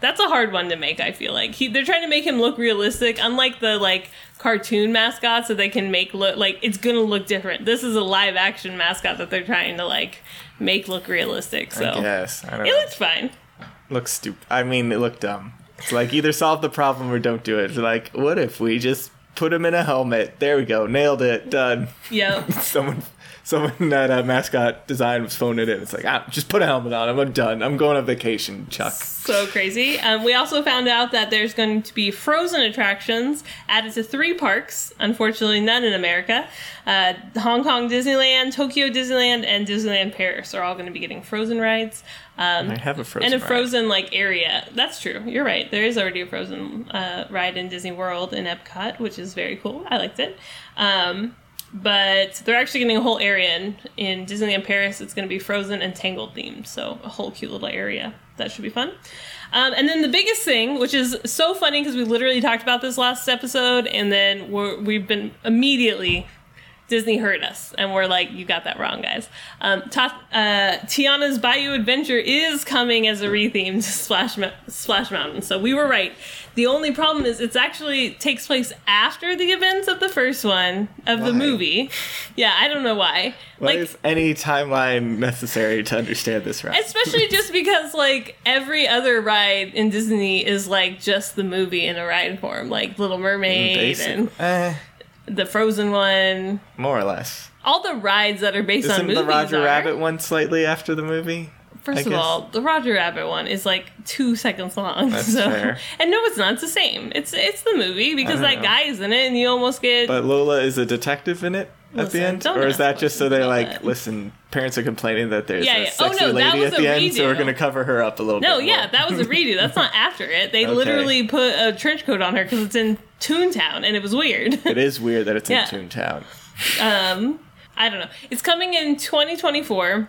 That's a hard one to make. I feel like he, they're trying to make him look realistic, unlike the like cartoon mascots that they can make look like it's gonna look different. This is a live action mascot that they're trying to like make look realistic. So I guess. I don't it know. looks fine. looks stupid. I mean, it looked dumb. It's like either solve the problem or don't do it. It's like, what if we just put him in a helmet? There we go. Nailed it. Done. Yep. Someone, someone that uh, mascot design was phoning it in. It's like, ah, just put a helmet on. I'm done. I'm going on vacation, Chuck. so crazy. Um, we also found out that there's going to be frozen attractions added to three parks. Unfortunately, none in America. Uh, Hong Kong Disneyland, Tokyo Disneyland, and Disneyland Paris are all going to be getting frozen rides. Um, I have a frozen. and a ride. frozen like area. That's true. You're right. There is already a frozen uh, ride in Disney World in Epcot, which is very cool. I liked it. Um, but they're actually getting a whole area in, in Disneyland Paris. It's going to be frozen and Tangled themed, so a whole cute little area. That should be fun. Um, and then the biggest thing, which is so funny because we literally talked about this last episode, and then we're, we've been immediately Disney heard us, and we're like, "You got that wrong, guys." Um, Ta- uh, Tiana's Bayou Adventure is coming as a rethemed Splash Mo- Splash Mountain, so we were right. The only problem is it's actually takes place after the events of the first one of the movie. Yeah, I don't know why. Why like, is any timeline necessary to understand this right? especially just because like every other ride in Disney is like just the movie in a ride form, like Little Mermaid and Basic, eh, the Frozen one. more or less. All the rides that are based on Isn't movies the Roger are. Rabbit one slightly after the movie? First of all, the Roger Rabbit one is like two seconds long. That's so, fair. and no, it's not. It's the same. It's it's the movie because that know. guy is in it, and you almost get. But Lola is a detective in it at Listen, the end, or is that just so they questions like that. listen? Parents are complaining that there's Yeah, a yeah. Oh, sexy no, that lady was at the end, so we're gonna cover her up a little bit. no, bit. yeah, that was a redo. That's not after it. They Okay. literally put a trench coat on her because it's in Toontown, and it was weird. It is weird that it's Yeah. in Toontown. um, I don't know. It's coming in 2024.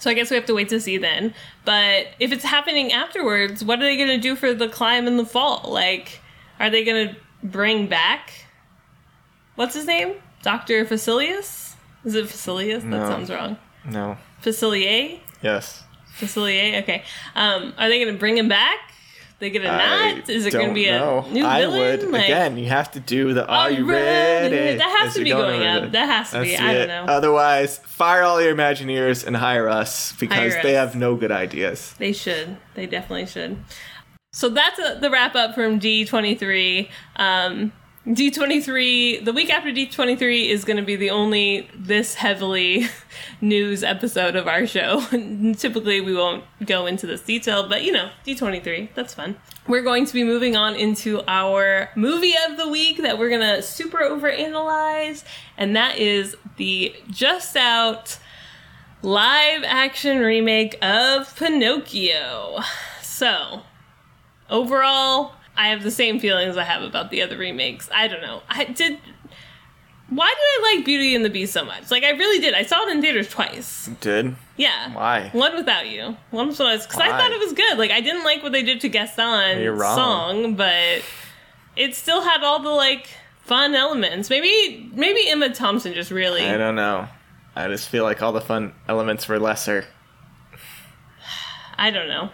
So I guess we have to wait to see then. But if it's happening afterwards, what are they going to do for the climb in the fall? Like, are they going to bring back what's his name? Dr. Facilius? Is it Facilius? No. That sounds wrong. No. Facilier? Yes. Facilier? Okay. Um, are they going to bring him back? They gonna I not? Is it going to be a know. new I villain? would Like- again. You have to do the "Are you ready?" ready?" That has as to be going up. That has to be. I don't know. Otherwise, fire all your Imagineers and hire us because Hire they us. have no good ideas. They should. They definitely should. So that's uh the wrap up from D23. Um, D23, the week after D23 is going to be the only this heavily news episode of our show. Typically, we won't go into this detail, but you know, D23, that's fun. We're going to be moving on into our movie of the week that we're going to super overanalyze, and that is the just out live action remake of Pinocchio. So, overall, I have the same feelings I have about the other remakes. I don't know. I did. Why did I like Beauty and the Beast so much? Like I really did. I saw it in theaters twice. Did Yeah. Why? One without you. One was because I thought it was good. Like I didn't like what they did to Gaston's You're wrong. song, but it still had all the like fun elements. Maybe maybe Emma Thompson just really. I don't know. I just feel like all the fun elements were lesser. I don't know.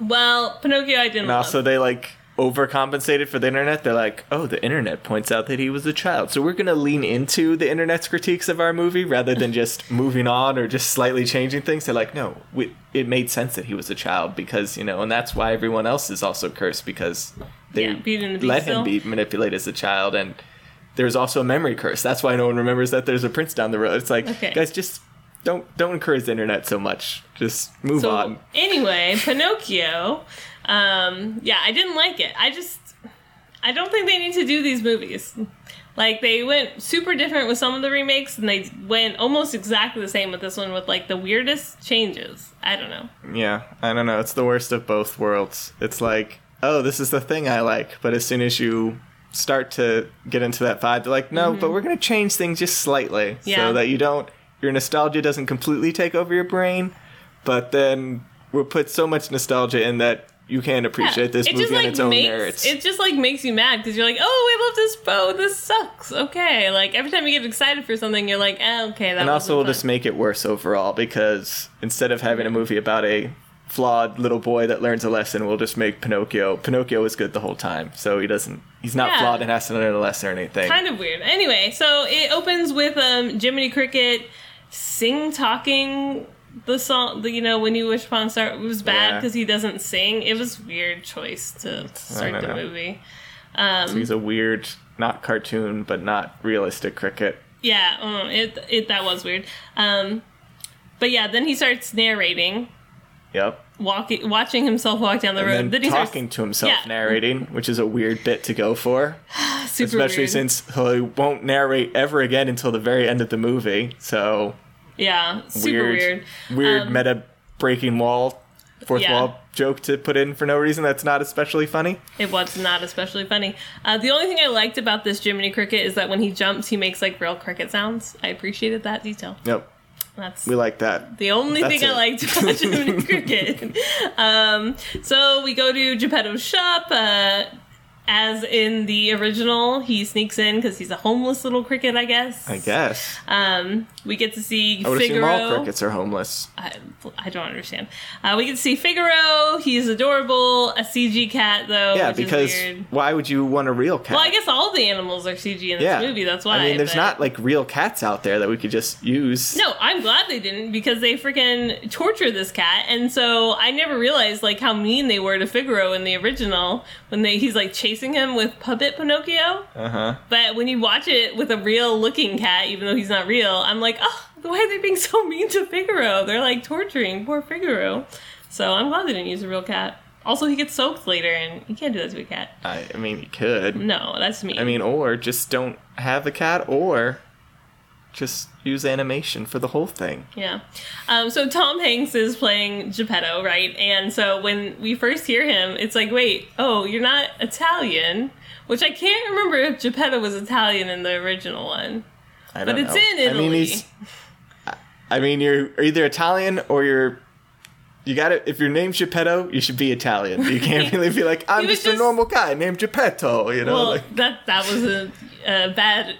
Well, Pinocchio, I didn't. And love. also, they like overcompensated for the internet. They're like, oh, the internet points out that he was a child. So we're going to lean into the internet's critiques of our movie rather than just moving on or just slightly changing things. They're like, no, we, it made sense that he was a child because, you know, and that's why everyone else is also cursed because they Yeah, Beauty and the Beast let him be manipulated as a child. And there's also a memory curse. That's why no one remembers that there's a prince down the road. It's like, Okay. guys, just don't don't encourage the internet so much. Just move So on. anyway, Pinocchio. Um, yeah, I didn't like it. I just, I don't think they need to do these movies. Like they went super different with some of the remakes, and they went almost exactly the same with this one, with like the weirdest changes. I don't know. Yeah, I don't know. It's the worst of both worlds. It's like, oh, this is the thing I like, but as soon as you start to get into that vibe, they're like, no, but we're gonna change things just slightly Mm-hmm. Yeah. so that you don't, your nostalgia doesn't completely take over your brain, but then we'll put so much nostalgia in that you can't appreciate this it movie just on like its own makes merits. it just like makes you mad because you're like, oh, I love this bow. This sucks. Okay, like every time you get excited for something, you're like, eh, okay, that. and also will just make it worse overall because instead of having a movie about a flawed little boy that learns a lesson, we'll just make Pinocchio. Pinocchio is good the whole time, so he doesn't. He's not Yeah. flawed and has to learn a lesson or anything. kind of weird. Anyway, so it opens with um Jiminy Cricket sing talking the song. The, you know, when you wish upon a star. It was bad Yeah. because he doesn't sing. It was weird choice to start the know. movie. Um, so He's a weird, not cartoon, but not realistic cricket. yeah, uh, it it that was weird. Um, but yeah, then he starts narrating, Yep. Walking, watching himself walk down the And road. then Then he talking starts to himself, yeah. narrating, which is a weird bit to go for. super Especially weird. since he won't narrate ever again until the very end of the movie. So yeah, super weird, weird. weird Um, meta breaking wall, fourth Yeah. wall joke to put in for no reason. That's not especially funny. It was not especially funny. Uh, the only thing I liked about this Jiminy Cricket is that when he jumps, he makes like real cricket sounds. I appreciated that detail. Yep, That's we like that. the only That's thing I it. liked about Jiminy Cricket. Um, so we go to Geppetto's shop. Uh, as in the original, he sneaks in because he's a homeless little cricket, I guess. I guess. Um, we get to see I would assume all crickets are homeless. I, I don't understand. Uh, we get to see Figaro. He's adorable. A CG cat, though. Yeah, which because is weird. why would you want a real cat? Well, I guess all the animals are CG in this yeah. movie. That's why. I mean, there's but- not like real cats out there that we could just use. No, I'm glad they didn't because they freaking torture this cat, and so I never realized like how mean they were to Figaro in the original when they he's like chasing him with puppet Pinocchio. Uh huh. But when you watch it with a real looking cat, even though he's not real, I'm like, oh, why are they being so mean to Figaro? They're like torturing poor Figaro. So I'm glad they didn't use a real cat. Also, he gets soaked later, and you can't do that to a cat. I, I mean, you could. No, that's me. I mean, or just don't have the cat, or just use animation for the whole thing. Yeah. Um, so Tom Hanks is playing Geppetto, right? And so when we first hear him, it's like, wait, oh, you're not Italian, which I can't remember if Geppetto was Italian in the original one. I don't But it's know. in Italy. I mean, he's. I mean, you're either Italian or you're. You got to If your name's Geppetto, you should be Italian. You can't really be like, I'm was just, a normal guy named Geppetto. You know, well, like that that was a, a bad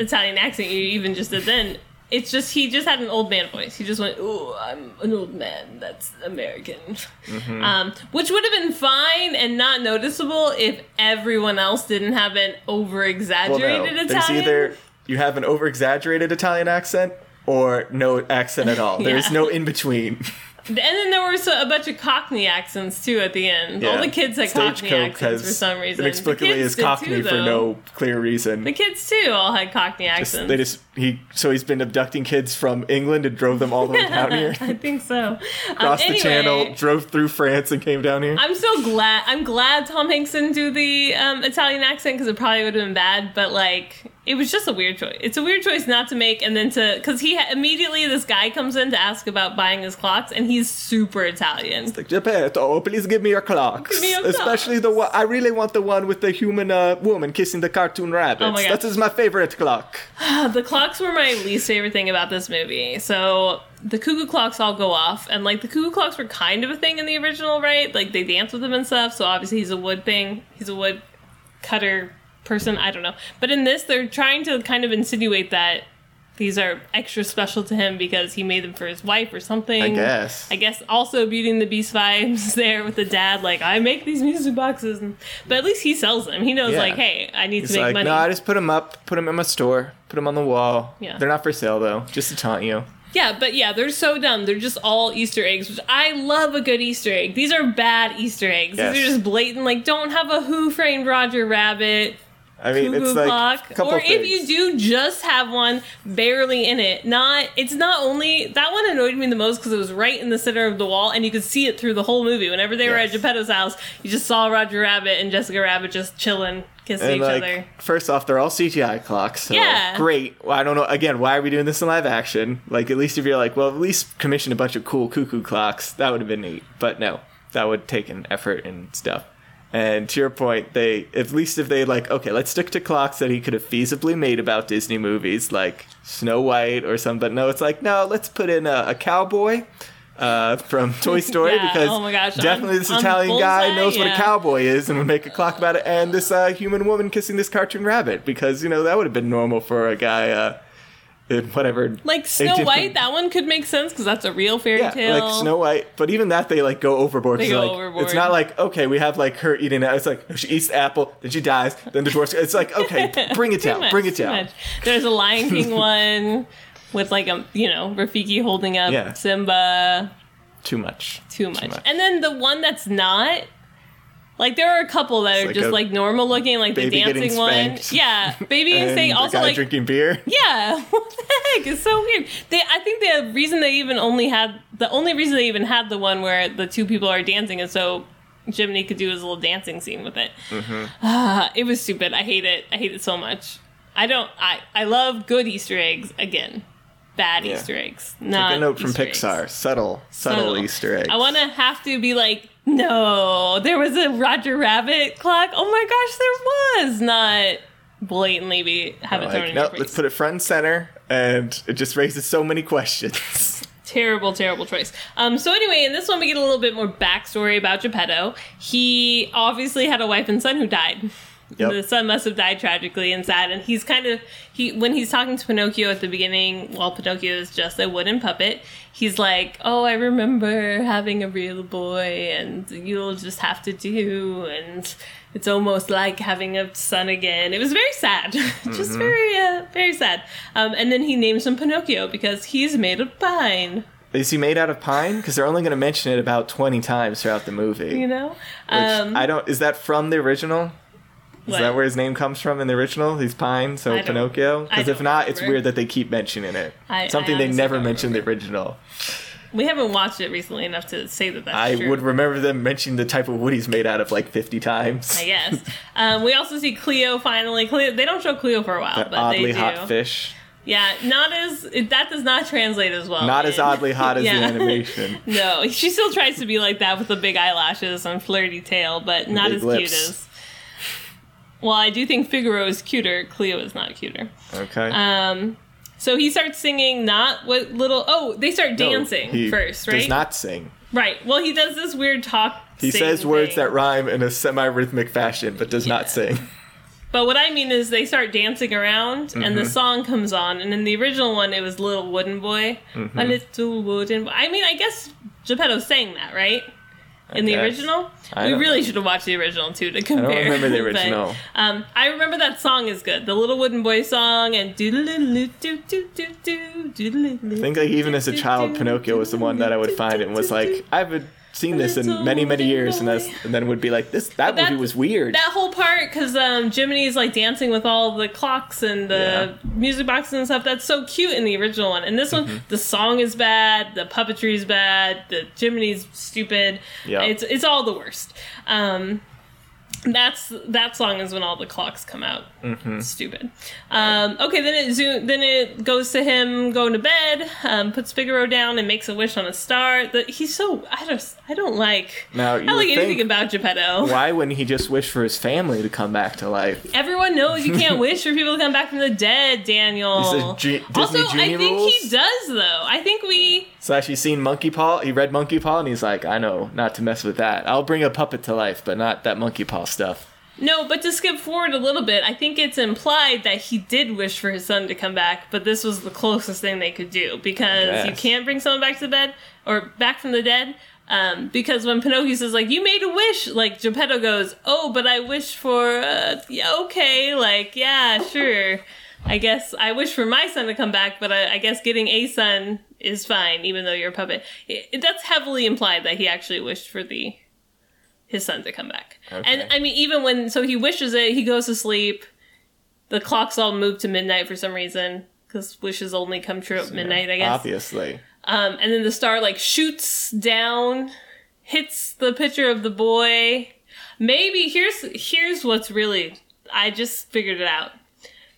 Italian accent you even just did then. It's just he just had an old man voice. He just went, "Oh, I'm an old man. That's American," Mm-hmm. um, which would have been fine and not noticeable if everyone else didn't have an over well, exaggerated no. There's either you have an over exaggerated Italian accent or no accent at all. There's Yeah. no in between. And then there were so, a bunch of Cockney accents too at the end. All the kids had Cockney Stagecoach accents for some reason. Inexplicably is Cockney too, for no clear reason. The kids too all had Cockney Just- accents. they just he so he's been abducting kids from England and drove them all the way down here. I think so. Um, Crossed anyway, the channel, drove through France, and came down here. I'm so glad. I'm glad Tom Hanks didn't do the um, Italian accent because it probably would have been bad. But like, it was just a weird choice. It's a weird choice not to make, and then to because he ha- immediately this guy comes in to ask about buying his clocks, and he's super Italian. Like, Geppetto, please give me your clocks. Give me your Especially the one. I really want the one with the human uh, woman kissing the cartoon rabbits. Oh my God. that is my favorite clock. the clocks were my least favorite thing about this movie. So the cuckoo clocks all go off, and like the cuckoo clocks were kind of a thing in the original, right? Like they dance with them and stuff. So obviously he's a wood thing. He's a wood cutter person. I don't know. But in this, they're trying to kind of insinuate that these are extra special to him because he made them for his wife or something. I guess. I guess also Beauty and the Beast vibes there with the dad, like I make these music boxes, and, but at least he sells them. He knows, Yeah. like, hey, I need He's to make like, money. no, I just put them up, put them in my store, put them on the wall. Yeah. They're not for sale though, just to taunt you. Yeah, but yeah, they're so dumb. They're just all Easter eggs, which I love a good Easter egg. These are bad Easter eggs. Yes. These are just blatant, like, don't have a Who Framed Roger Rabbit I mean, cuckoo it's like clock. a couple Or if you do, just have one barely in it. Not, it's not only, that one annoyed me the most because it was right in the center of the wall and you could see it through the whole movie. Whenever they were at Geppetto's house, you just saw Roger Rabbit and Jessica Rabbit just chilling, kissing And each like, other. first off, they're all CGI clocks. So Yeah. Great. Well, I don't know. Again, why are we doing this in live action? Like, at least if you're like, well, at least commission a bunch of cool cuckoo clocks, that would have been neat. But no, that would take an effort and stuff. And to your point, they at least if they like, okay, let's stick to clocks that he could have feasibly made about Disney movies, like Snow White or something. No, it's like, no, let's put in a, a cowboy. Uh, from Toy Story Yeah, because oh gosh, definitely on- this Italian guy knows what a cowboy is and would make a clock about it, and this uh, human woman kissing this cartoon rabbit because you know that would have been normal for a guy uh, in whatever. Like Snow 18 White, that one could make sense because that's a real fairy yeah, tale. like Snow White, but even that they like go overboard. They go like, overboard. It's not like okay, we have like her eating it. It's like she eats the apple, then she dies, then the dwarf. It's like okay, bring it down, much, bring it too down. much. There's a Lion King one with like a you know Rafiki holding up Yeah. Simba. Too much. Too much. much. And then the one that's not. Like there are a couple that are like just like normal looking, like the dancing one. Yeah, baby And the Also like drinking beer. yeah, what the heck? It's so weird. They, I think the reason they even only had the only reason they even had the one where the two people are dancing is so Jiminy could do his little dancing scene with it. Mm-hmm. Ah, it was stupid. I hate it. I hate it so much. I don't. I I love good Easter eggs. Again, bad Yeah. Easter eggs. Not Take a note from Easter eggs. Pixar. Subtle, subtle, Subtle. Easter egg. I want to have to be like, no, there was a Roger Rabbit clock. Oh my gosh, there was. Not blatantly be have it thrown like, in no, let's put it front and center, and it just raises so many questions. Terrible, terrible choice. Um, so anyway, in this one we get a little bit more backstory about Geppetto. He obviously had a wife and son who died. Yep. The son must have died tragically and sad, and he's kind of he when he's talking to Pinocchio at the beginning, while Pinocchio is just a wooden puppet, he's like, "Oh, I remember having a real boy, and you'll just have to do, and it's almost like having a son again." It was very sad, just very, uh, very sad. Um, and then he names him Pinocchio because he's made of pine. Is he made out of pine? Because they're only going to mention it about twenty times throughout the movie. You know, um, I don't. Is that from the original? Is that where his name comes from in the original? He's Pine, so Pinocchio. Because if not, it's weird that they keep mentioning it. I- I Something they never mentioned in the original. we haven't watched it recently enough to say that that's I true. would remember them mentioning the type of wood he's made out of like fifty times. I guess. Um, we also see Cleo finally. Cleo, they don't show Cleo for a while, That but oddly they do. hot fish. Yeah, not as that does not translate as well. Not as oddly hot as Yeah. the animation. No, she still tries to be like that with the big eyelashes and flirty tail, but not as cute as. Well, I do think Figaro is cuter. Cleo is not cuter. Okay. Um, so he starts singing not what little. Oh, they start No, dancing he first, right? Does not sing. Right. Well, he does this weird talk. He says words thing. that rhyme in a semi-rhythmic fashion, but does Yeah. not sing. But what I mean is they start dancing around and Mm-hmm. the song comes on. And in the original one, it was Little Wooden Boy. Mm-hmm. A little wooden boy. I mean, I guess Geppetto sang that, right? In the original. We really should have watched the original too to compare. I don't remember the but, original. um, I remember that song is good. The Little Wooden Boy song and doodle doo doo doo doo doo doodle I think like even as a child, Pinocchio was the one that I would find and was like, I haven't seen this in many many years, and, that's, and then would be like, this that that- movie was weird. that whole part because um, Jiminy's like dancing with all the clocks and the Yeah. music boxes and stuff. That's so cute in the original one. And this Mm-hmm. one, the song is bad, the puppetry is bad, the Jiminy's stupid. Yeah. it's it's all the worst. Um, that's that song is when all the clocks come out. Mm-hmm. Stupid. Um, okay, then it zoom, then it goes to him going to bed. Um, puts Figaro down and makes a wish on a star. The, he's so I just I don't like. Now, I don't like anything about Geppetto. Why wouldn't he just wish for his family to come back to life? Everyone knows you can't wish for people to come back from the dead, Daniel. G- also, I think rules? he does though. I think we So actually, seen Monkey Paw. He read Monkey Paw, and he's like, I know not to mess with that. I'll bring a puppet to life, but not that Monkey Paw stuff. No, but to skip forward a little bit, I think it's implied that he did wish for his son to come back, but this was the closest thing they could do because you can't bring someone back to the bed or back from the dead. Um, because when Pinocchio says like you made a wish, like Geppetto goes, "Oh, but I wish for uh, yeah, okay, like yeah, sure." I guess I wish for my son to come back, but I, I guess getting a son is fine, even though you're a puppet. It, it- that's heavily implied that he actually wished for the his son to come back. Okay. And I mean, even when so he wishes it, he goes to sleep. The clocks all move to midnight for some reason because wishes only come true at midnight. I guess. Obviously. Um, and then the star like shoots down, hits the picture of the boy. Maybe here's here's what's really I just figured it out.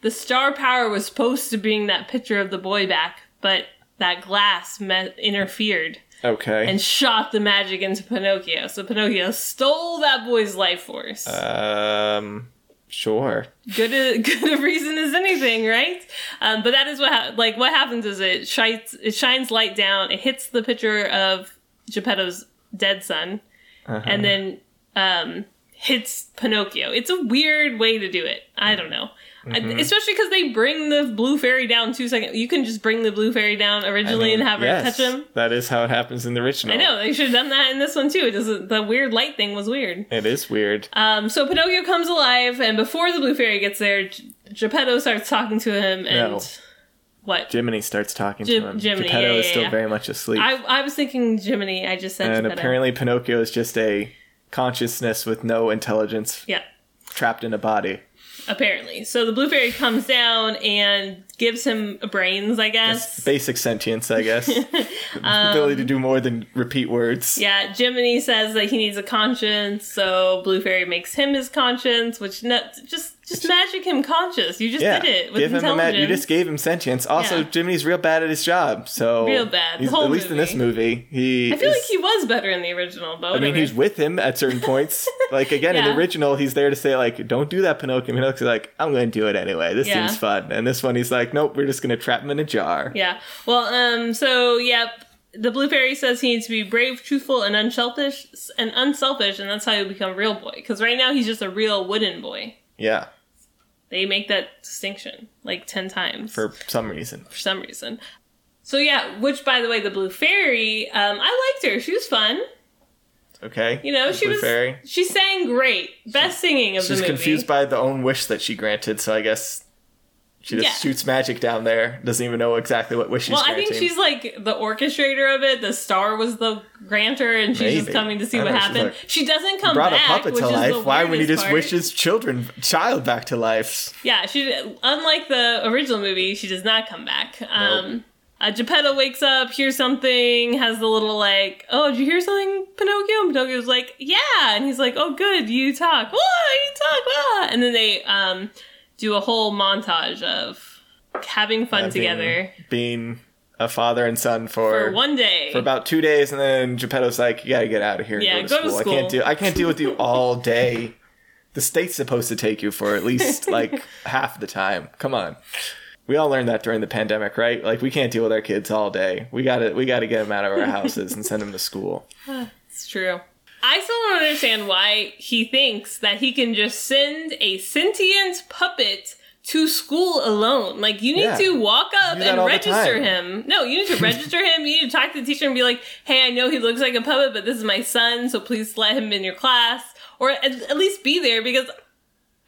The star power was supposed to bring that picture of the boy back, but that glass met, interfered Okay. and shot the magic into Pinocchio. So Pinocchio stole that boy's life force. um, sure. good a, good a reason as anything, right? Um, but that is what ha- like what happens is it shines it shines light down. It hits the picture of Geppetto's dead son, Uh-huh. and then um, hits Pinocchio. It's a weird way to do it. I don't know. I- Mm-hmm. especially because they bring the blue fairy down two seconds. You can just bring the blue fairy down originally and have her yes, touch him. That is how it happens in the original. I know they should have done that in this one too. It doesn't. The weird light thing was weird. It is weird. Um, so Pinocchio comes alive, and before the blue fairy gets there, G- Geppetto starts talking to him, and No. what? Jiminy starts talking to him. Jiminy, Geppetto yeah, is still yeah. very much asleep. I I was thinking Jiminy. I just said and Geppetto. apparently Pinocchio is just a consciousness with no intelligence yeah. trapped in a body. Apparently, so the blue fairy comes down and gives him brains. I guess. Basic sentience, I guess. ability to do more than repeat words. Um, Yeah, Jiminy says that he needs a conscience, so Blue Fairy makes him his conscience, which no, just just magic him conscious. You just Yeah, did it with give him a intelligence. ma- You just gave him sentience. Also, Yeah. Jiminy's real bad at his job. So Real bad. At least in this movie, he. I feel is- like he was better in the original, but I mean, he's with him at certain points. like again, in the original, he's there to say like, "Don't do that, Pinocchio." Pinocchio's like, "I'm going to do it anyway. This Yeah. seems fun." And this one, he's like, "Nope, we're just going to trap him in a jar." Yeah. Well, um, so yep. The blue fairy says he needs to be brave, truthful, and unselfish, and unselfish, and that's how you become a real boy. Because right now he's just a real wooden boy. Yeah, They make that distinction like ten times for some reason. for some reason. So yeah, which by the way, the blue fairy, um, I liked her. She was fun. Okay, You know, The she Blue was. Fairy. She sang great. Best singing of the movie. confused by the own wish that she granted, so I guess she just Yeah. shoots magic down there. Doesn't even know exactly what wish she's well, I think she's like the orchestrator of it. The star was the grantor, and she's just coming to see what know, happened. like, she doesn't come brought back, a puppet to life. Why would he just part. wish his children child back to life? Yeah, she unlike the original movie, she does not come back. Um uh, Geppetto wakes up, hears something, has the little like, "Oh, did you hear something, Pinocchio?" And Pinocchio's like, "Yeah," and he's like, "Oh, good, you talk. What? You talk. What?" And then they um do a whole montage of having fun Having- together being a father and son for, for one day. for about two days, and then Geppetto's like, "You gotta get out of here. And Yeah, go to, go to school. school." I can't do. I can't deal with you all day. The state's supposed to take you for at least like half the time. Come on." We all learned that during the pandemic, right? Like we can't deal with our kids all day. We gotta we gotta get them out of our houses and send them to school. It's true. I still don't understand why he thinks that he can just send a sentient puppet to school alone. Like you need Yeah. to walk up and register him. No, you need to register him. You need to talk to the teacher and be like, "Hey, I know he looks like a puppet, but this is my son, so please let him in your class, or at, at least be there." Because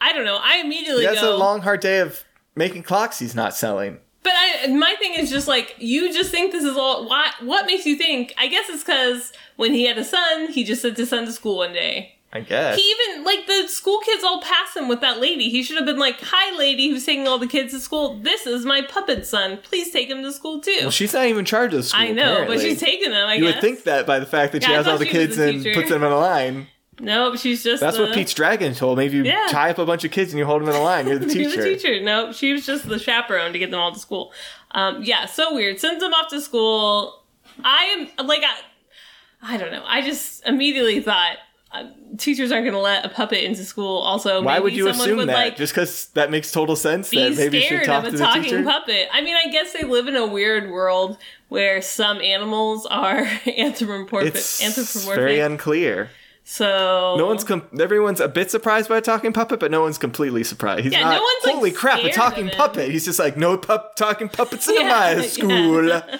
I don't know. I immediately has go. a long, hard day of making clocks he's not selling. But I, my thing is just like you just think this is all. Why? What makes you think? I guess it's because when he had a son, he just sent his son to school one day. I guess. He even like the school kids all pass him with that lady. He should have been like, "Hi, lady, who's taking all the kids to school. This is my puppet son. Please take him to school too." well, she's not even in charge of the school. I know, apparently. but she's taking them. I You guess would think that by the fact that she Yeah, has all the kids the and puts them in a line. No, she's just. That's the, what Pete's Dragon told. Maybe you Yeah. tie up a bunch of kids and you hold them in a line. You're the You're teacher. the teacher. No, she was just the chaperone to get them all to school. Um, yeah, so weird. Sends them off to school. I am like, I, I don't know. I just immediately thought uh, teachers aren't going to let a puppet into school. Also, Why maybe would you someone assume would that? like Just because that makes total sense be that maybe you should scared talk of a talking teacher? puppet. I mean, I guess they live in a weird world where some animals are anthropomorphic. It's anthropomorphic. very unclear. So No one's com- everyone's a bit surprised by a talking puppet, but no one's completely surprised. He's Yeah, not. no one's, like, Holy crap! A talking puppet. He's just like no pup talking puppets in Yeah, my yeah. school.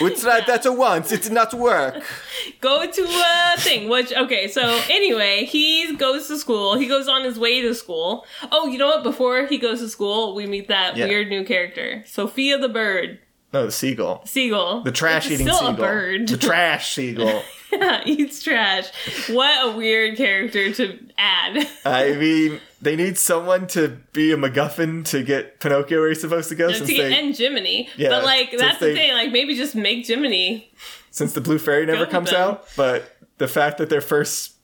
It's not that a once. It did not work. go to a thing. Which okay, so anyway, he goes to school. He goes on his way to school. Oh, you know what? Before he goes to school, we meet that weird new character, Sofia the bird, No, the seagull. seagull, The trash eating seagull. The trash seagull. yeah, eats trash. What a weird character to add. I mean, they need someone to be a MacGuffin to get Pinocchio where he's supposed to go. to since get, they, and Jiminy. Yeah, but like that's the thing. Like maybe just make Jiminy. since the blue fairy never comes them. out but the fact that their first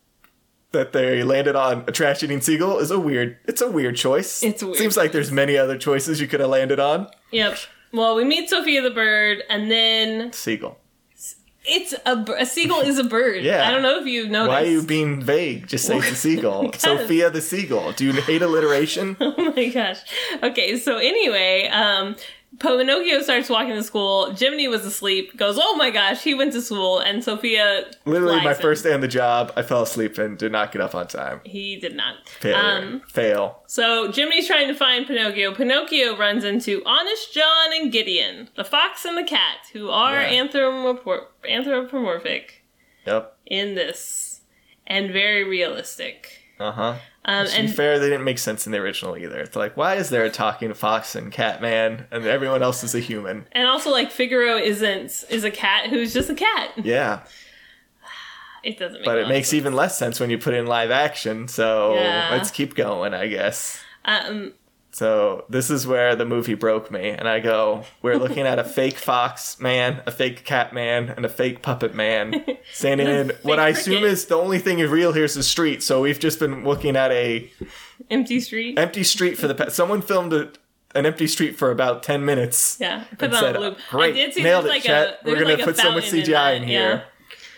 that they landed on a trash eating seagull is a weird it's a weird choice It's weird seems like there's many other choices you could have landed on Yep. Well, we meet Sofia the bird, and then seagull it's a, a seagull is a bird. Yeah. I don't know if you've noticed. why are you being vague just say the seagull sofia the seagull do you hate alliteration Oh my gosh. Okay, so anyway, um, Pinocchio starts walking to school. Jiminy was asleep. Goes, oh my gosh, he went to school, and Sofia. literally my him. first day on the job i fell asleep and did not get up on time He did not. failure Um, fail so Jiminy's trying to find Pinocchio. Pinocchio runs into Honest John and Gideon, the fox and the cat, who are Yeah. anthropomorph- anthropomorphic yep in this, and very realistic. uh-huh Um, to be and fair, they didn't make sense in the original either. It's like, why is there a talking fox and cat man, and everyone else is a human? and also like Figaro isn't is a cat who's just a cat. Yeah, It doesn't make but it makes sense. even less sense when you put in live action. So Yeah. let's keep going, I guess. Um, So this is where the movie broke me, and I go, we're looking at a fake fox man, a fake cat man, and a fake puppet man standing in what I assume is the only thing real here is the street. So we've just been looking at a empty street. empty street for the pa- someone filmed a, an empty street for about ten minutes. Yeah, put and it on said, a loop. Great, I did see nailed it, like Chet. a We're gonna like put so much fountain in CGI in, here.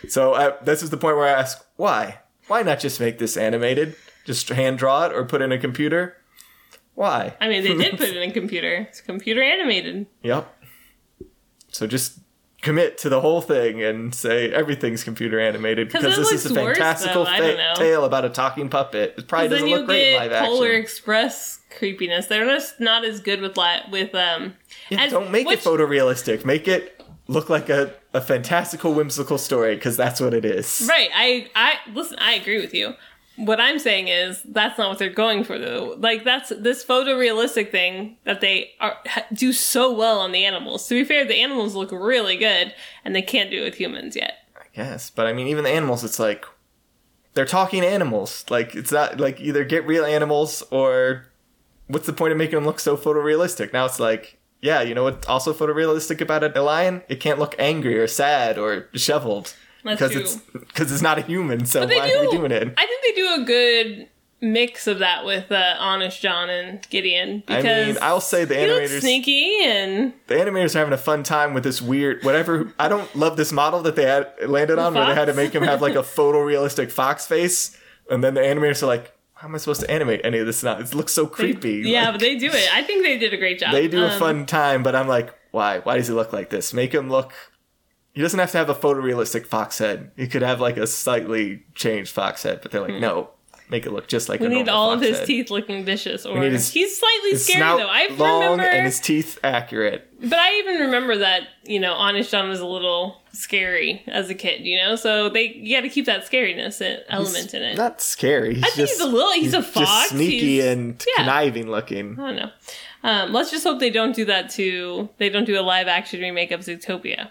So uh, this is the point where I ask, why? Why not just make this animated? Just hand draw it or put in a computer? Why? I mean, they did put it in a computer. It's computer animated. Yep. So just commit to the whole thing and say everything's computer animated 'Cause because this is a looks worse, fantastical fa- tale about a talking puppet. It probably doesn't look great live Polar action. Express creepiness. They're just not as good with li- with um. Yeah, as- don't make which- it photorealistic. Make it look like a, a fantastical, whimsical story because that's what it is. Right. I I listen. I agree with you. What I'm saying is that's not what they're going for though. Like that's this photorealistic thing that they are do so well on the animals. To be fair, the animals look really good, and they can't do it with humans yet. I guess, but I mean, even the animals, it's like they're talking animals. Like it's not like either get real animals or what's the point of making them look so photorealistic? Now it's like, yeah, you know what's also photorealistic about it? a lion? It can't look angry or sad or disheveled because it's because it's not a human. So why do. are we doing it? I think they do a good mix of that with uh, Honest John and Gideon I because mean, I'll say the animators sneaky and the animators are having a fun time with this weird whatever. I don't love this model that they had landed on where they had to make him have like a photorealistic fox face, and then the animators are like, "How am I supposed to animate any of this now? It looks so creepy." yeah, Like, but they do it. I think they did a great job. they do a Um, fun time, but I'm like, why? Why does he look like this? Make him look. He doesn't have to have a photorealistic fox head. He could have like a slightly changed fox head, but they're Hmm. like, no, make it look just like We a need all of his head. teeth looking vicious, or his- he's slightly His scary though. I long remember, and his teeth accurate. but I even remember that you know Honest John was a little scary as a kid. You know, so they you got to keep that scariness element in it. Not scary. He's I think just, he's a little. He's, a just fox. sneaky He's- and yeah. conniving looking. I don't know. Um, let's just hope they don't do that to. They don't do a live action remake of Zootopia.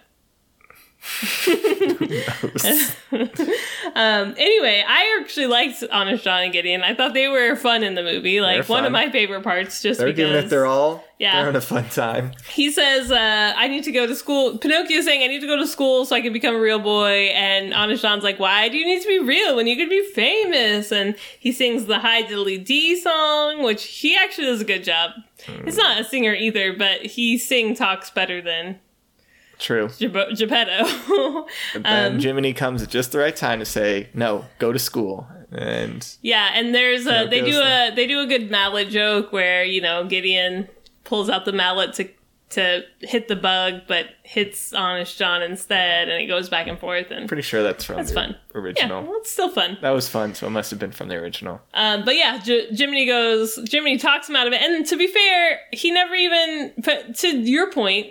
Um, anyway, I actually liked Honest John and Gideon. I thought they were fun in the movie. Like one of my favorite parts, just They're because giving it their all. Yeah. They're having a fun time. he says, uh, "I need to go to school." Pinocchio saying, "I need to go to school so I can become a real boy." And Honest John's like, "Why do you need to be real when you could be famous?" And he sings the High Diddly D song, which he actually does a good job. He's not a singer either, but he sing talks better than True. Gep- Geppetto. But then Um, Jiminy comes at just the right time to say, "No, go to school." And Yeah, and there's a they do a they do a good mallet joke where you know Gideon pulls out the mallet to to hit the bug, but hits Honest John instead, and it goes back and forth, and pretty sure that's from That's the fun. yeah, original. well, it's still fun. That was fun, so it must have been from the original. Um, but yeah, J- Jiminy goes. Jiminy talks him out of it, and to be fair, he never even. But to your point,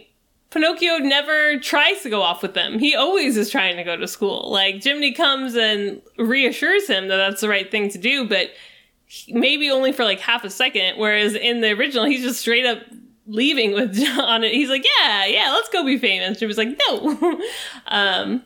Pinocchio never tries to go off with them. He always is trying to go to school. Like Jiminy comes and reassures him that that's the right thing to do, but maybe only for like half a second. Whereas in the original, he's just straight up leaving with John. He's like, "Yeah, yeah, let's go be famous." Jimmy's like, "No." um,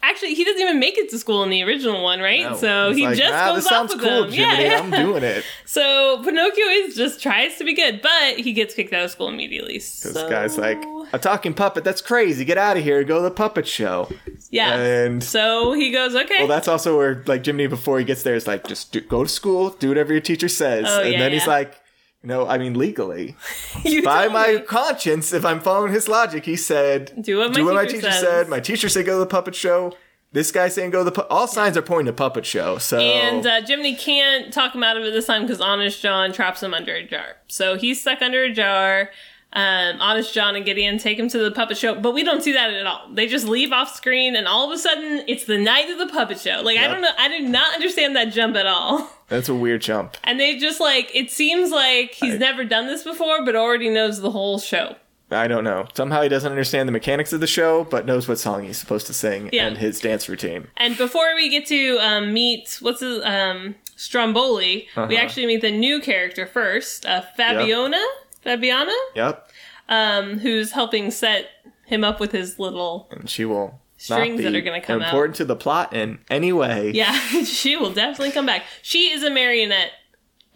Actually, he doesn't even make it to school in the original one, right? No. So He's he like, just "Ah, goes this off sounds with cool, them. Jiminy. Yeah, I'm doing it. So Pinocchio is just tries to be good, but he gets kicked out of school immediately. This So, guy's like, "A talking puppet? That's crazy! Get out of here! Go to the puppet show!" yeah. And so he goes, okay. well, that's also where like Jiminy before he gets there is like, "Just do, go to school, do whatever your teacher says," Oh, and yeah, then he's like. No, I mean legally. By my me. conscience, if I'm following his logic, he said, Do what my teacher says." said." My teacher said, "Go to the puppet show." This guy saying, "Go to the." Pu-. All signs are pointing to puppet show. So And uh, Jiminy can't talk him out of it this time because Honest John traps him under a jar. So he's stuck under a jar. Um, Honest John and Gideon take him to the puppet show, but we don't see that at all. They just leave off screen, and all of a sudden, it's the night of the puppet show. Like I don't know, I did not understand that jump at all. that's a weird jump. And they just like it seems like he's I- never done this before, but already knows the whole show. I don't know. Somehow he doesn't understand the mechanics of the show, but knows what song he's supposed to sing Yeah. and his dance routine. And before we get to um, meet what's his um, Stromboli, we Uh-huh. actually meet the new character first, uh, Fabiona, Fabiana, Yep. um, who's helping set him up with his little. And she will Strings that are gonna come out. important to the plot in any way. Yeah, she will definitely come back. She is a marionette.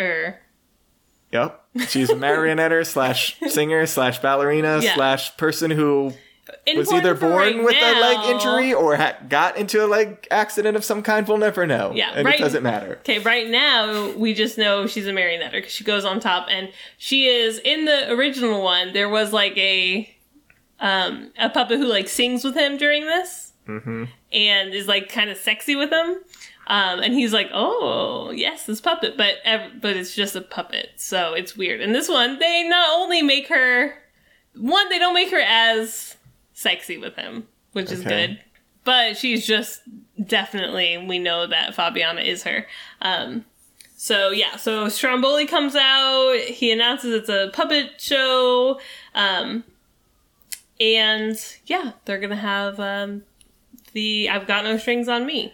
Er, Yep. She's a marionette slash singer slash ballerina Yeah. slash person who was either born right with a leg injury or ha- got into a leg accident of some kind. We'll never know. Yeah, and right- it doesn't matter. Okay, right now we just know she's a marionette because she goes on top, and she is in the original one. There was like a um a puppet who like sings with him during this, hmm and is like kind of sexy with him. Um, and he's like, "Oh, yes, this puppet," but ev- but it's just a puppet, so it's weird. And this one, they not only make her one, they don't make her as sexy with him, which is good, but she's just definitely we know that Fabiana is her. Um, so yeah, so Stromboli comes out. He announces it's a puppet show, um, and yeah, they're gonna have um, the "I've Got No Strings on Me."